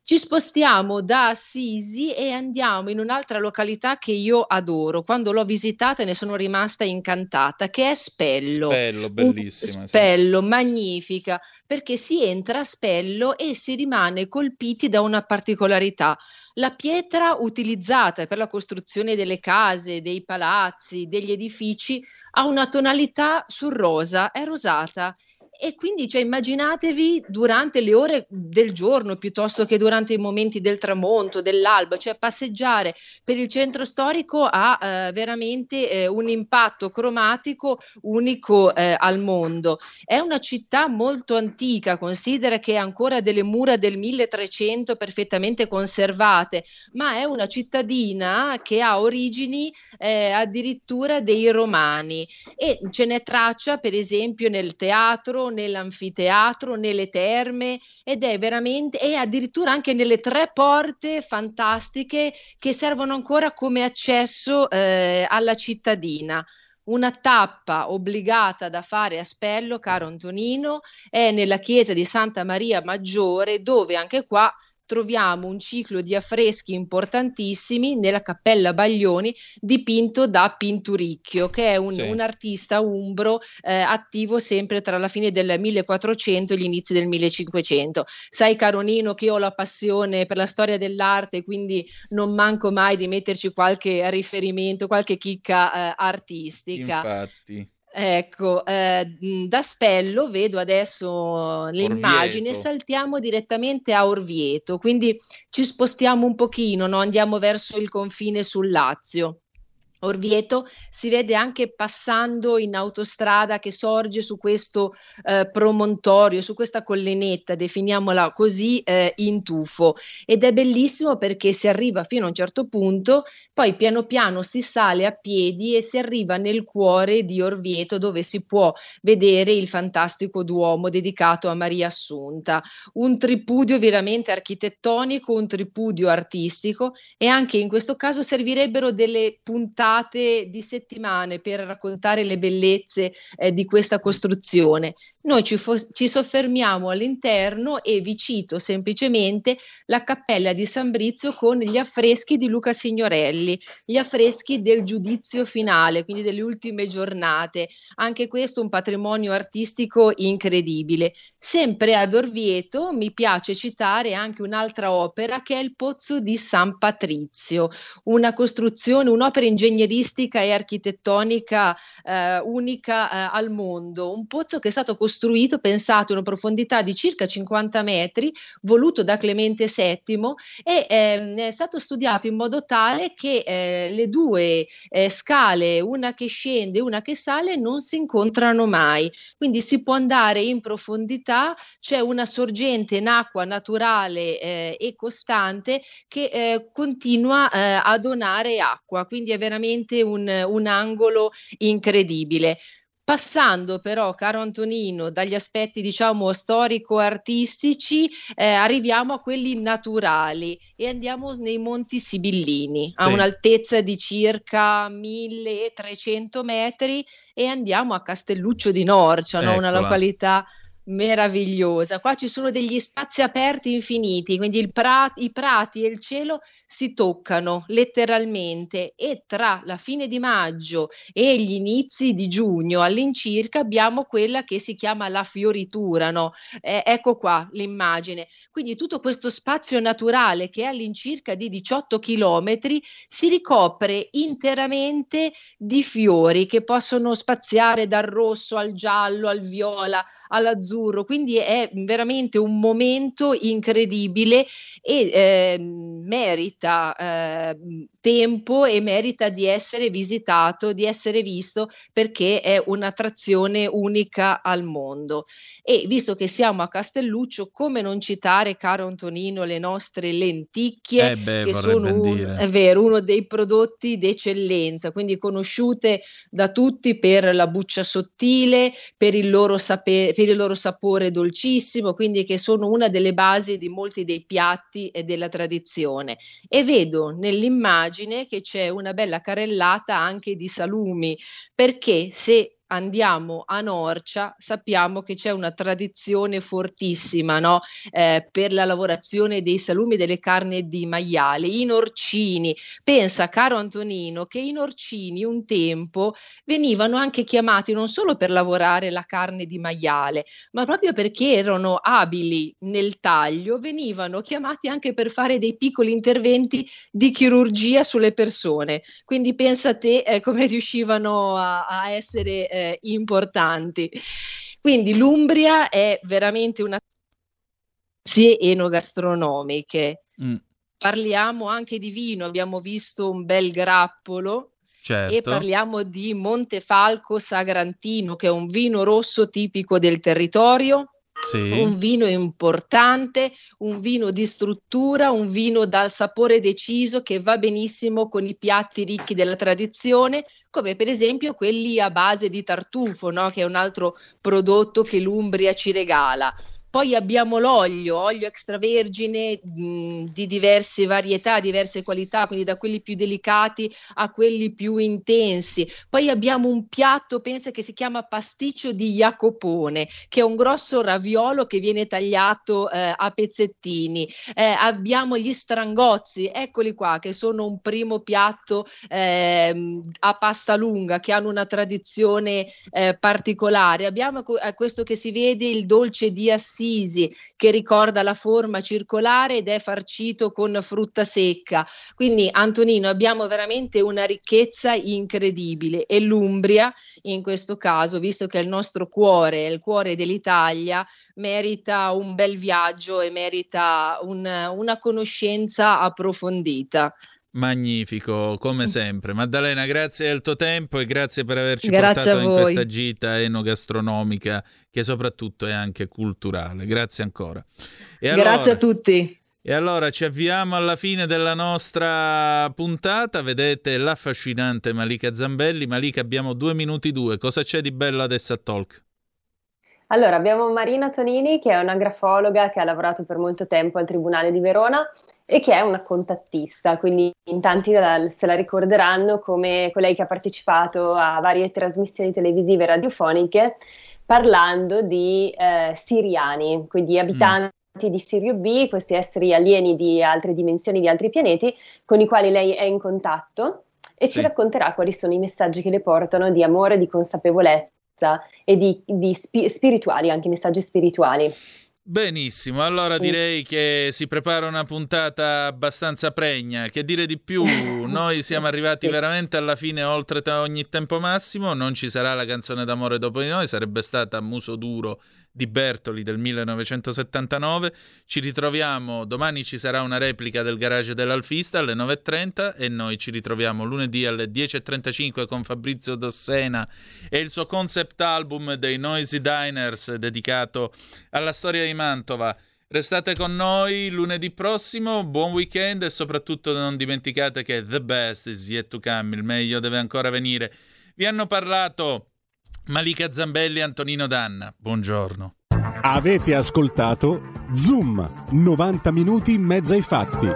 Ci spostiamo da Assisi e andiamo in un'altra località che io adoro. Quando l'ho visitata ne sono rimasta incantata, che è Spello. Spello, bellissima. Spello, sì. magnifica, perché si entra a Spello e si rimane colpiti da una particolarità. La pietra utilizzata per la costruzione delle case, dei palazzi, degli edifici ha una tonalità sul rosa, è rosata e quindi cioè, immaginatevi durante le ore del giorno piuttosto che durante i momenti del tramonto, dell'alba, cioè passeggiare per il centro storico ha eh, veramente eh, un impatto cromatico unico eh, al mondo. È una città molto antica, considera che ha ancora delle mura del 1300 perfettamente conservate, ma è una cittadina che ha origini eh, addirittura dei romani e ce n'è traccia per esempio nel teatro, nell'anfiteatro, nelle terme ed è veramente e addirittura anche nelle tre porte fantastiche che servono ancora come accesso eh, alla cittadina. Una tappa obbligata da fare a Spello, caro Antonino, è nella chiesa di Santa Maria Maggiore, dove anche qua troviamo un ciclo di affreschi importantissimi nella Cappella Baglioni dipinto da Pinturicchio, che è un, sì. un artista umbro eh, attivo sempre tra la fine del 1400 e gli inizi del 1500. Sai Caronino che io ho la passione per la storia dell'arte, quindi non manco mai di metterci qualche riferimento, qualche chicca eh, artistica. Infatti. Ecco, eh, da Spello vedo adesso l'immagine, Orvieto. saltiamo direttamente a Orvieto, quindi ci spostiamo un pochino, no? andiamo verso il confine sul Lazio. Orvieto si vede anche passando in autostrada che sorge su questo eh, promontorio, su questa collinetta, definiamola così, eh, in tufo. Ed è bellissimo perché si arriva fino a un certo punto, poi piano piano si sale a piedi e si arriva nel cuore di Orvieto dove si può vedere il fantastico Duomo dedicato a Maria Assunta. Un tripudio veramente architettonico, un tripudio artistico e anche in questo caso servirebbero delle puntate puntate di settimane per raccontare le bellezze eh, di questa costruzione. Noi ci, fo- ci, soffermiamo all'interno e vi cito semplicemente la cappella di San Brizio con gli affreschi di Luca Signorelli, gli affreschi del giudizio finale, quindi delle ultime giornate. Anche questo un patrimonio artistico incredibile. Sempre ad Orvieto mi piace citare anche un'altra opera che è il Pozzo di San Patrizio, una costruzione, un'opera ingegneristica e architettonica eh, unica eh, al mondo, un pozzo che è stato costruito pensato in una profondità di circa 50 metri, voluto da Clemente VII e ehm, è stato studiato in modo tale che eh, le due eh, scale, una che scende e una che sale, non si incontrano mai. Quindi si può andare in profondità, c'è una sorgente in acqua naturale eh, e costante che eh, continua a donare acqua, quindi è veramente un, un angolo incredibile. passando però, caro Antonino, dagli aspetti diciamo storico-artistici, eh, arriviamo a quelli naturali e andiamo nei Monti Sibillini, a un'altezza di circa 1300 metri e andiamo a Castelluccio di Norcia, no? una località meravigliosa. Qua ci sono degli spazi aperti infiniti, quindi pra- i prati e il cielo si toccano letteralmente e tra la fine di maggio e gli inizi di giugno all'incirca abbiamo quella che si chiama la fioritura, no? Eh, ecco qua l'immagine. Quindi tutto questo spazio naturale che è all'incirca di 18 chilometri si ricopre interamente di fiori che possono spaziare dal rosso al giallo al viola all'azzurro azzurro, quindi è veramente un momento incredibile e eh, merita eh, tempo e merita di essere visitato, di essere visto perché è un'attrazione unica al mondo. E visto che siamo a Castelluccio, come non citare, caro Antonino, le nostre lenticchie, eh beh, che sono un, è vero, uno dei prodotti d'eccellenza, quindi conosciute da tutti per la buccia sottile, per il loro, sape- per il loro sapore dolcissimo, quindi che sono una delle basi di molti dei piatti e della tradizione. E vedo nell'immagine che c'è una bella carrellata anche di salumi, perché se andiamo a Norcia, sappiamo che c'è una tradizione fortissima no? eh, per la lavorazione dei salumi e delle carni di maiale. I norcini, pensa caro Antonino che i norcini un tempo venivano anche chiamati non solo per lavorare la carne di maiale, ma proprio perché erano abili nel taglio, venivano chiamati anche per fare dei piccoli interventi di chirurgia sulle persone. Quindi pensa a te eh, come riuscivano a, a essere eh, eh, importanti. Quindi l'Umbria è veramente una enogastronomiche. Mm. Parliamo anche di vino, abbiamo visto un bel grappolo certo. e parliamo di Montefalco Sagrantino, che è un vino rosso tipico del territorio sì. un vino importante, un vino di struttura, un vino dal sapore deciso che va benissimo con i piatti ricchi della tradizione, come per esempio quelli a base di tartufo, no? che è un altro prodotto che l'Umbria ci regala. Poi abbiamo l'olio, olio extravergine mh, di diverse varietà, diverse qualità, quindi da quelli più delicati a quelli più intensi. Poi abbiamo un piatto, pensa che si chiama pasticcio di Jacopone, che è un grosso raviolo che viene tagliato eh, a pezzettini. Eh, abbiamo gli strangozzi, eccoli qua, che sono un primo piatto eh, a pasta lunga, che hanno una tradizione eh, particolare. Abbiamo eh, questo che si vede, il dolce di Assisi Assisi che ricorda la forma circolare ed è farcito con frutta secca. Quindi Antonino abbiamo veramente una ricchezza incredibile e l'Umbria in questo caso, visto che è il nostro cuore, è il cuore dell'Italia, merita un bel viaggio e merita un, una conoscenza approfondita. Magnifico, come mm. sempre. Maddalena, grazie del tuo tempo e grazie per averci grazie portato in questa gita enogastronomica che soprattutto è anche culturale. Grazie ancora. E allora, grazie a tutti. E allora ci avviamo alla fine della nostra puntata. Vedete l'affascinante Malika Zambelli. Malika, abbiamo due minuti due. Cosa c'è di bello adesso a Talk? Allora, abbiamo Marina Tonini, che è una grafologa che ha lavorato per molto tempo al Tribunale di Verona e che è una contattista, quindi in tanti se la ricorderanno come colei che ha partecipato a varie trasmissioni televisive e radiofoniche parlando di eh, siriani, quindi mm. abitanti mm. di Sirio B, questi esseri alieni di altre dimensioni, di altri pianeti, con i quali lei è in contatto e sì. ci racconterà quali sono i messaggi che le portano di amore, di consapevolezza e di, di spi- spirituali, anche messaggi spirituali. Benissimo, allora direi che si prepara una puntata abbastanza pregna. Che dire di più? Noi siamo arrivati veramente alla fine, oltre ogni tempo massimo. Non ci sarà la canzone d'amore dopo di noi, sarebbe stata muso duro di Bertoli del 1979. Ci ritroviamo, domani ci sarà una replica del garage dell'Alfista alle 9.30 e noi ci ritroviamo lunedì alle 10.35 con Fabrizio Dossena e il suo concept album dei Noisy Diners dedicato alla storia di Mantova. Restate con noi lunedì prossimo, buon weekend e soprattutto non dimenticate che the best is yet to come, il meglio deve ancora venire. Vi hanno parlato Malika Zambelli, Antonino Danna, buongiorno. Avete ascoltato Zoom, 90 minuti in mezzo ai fatti.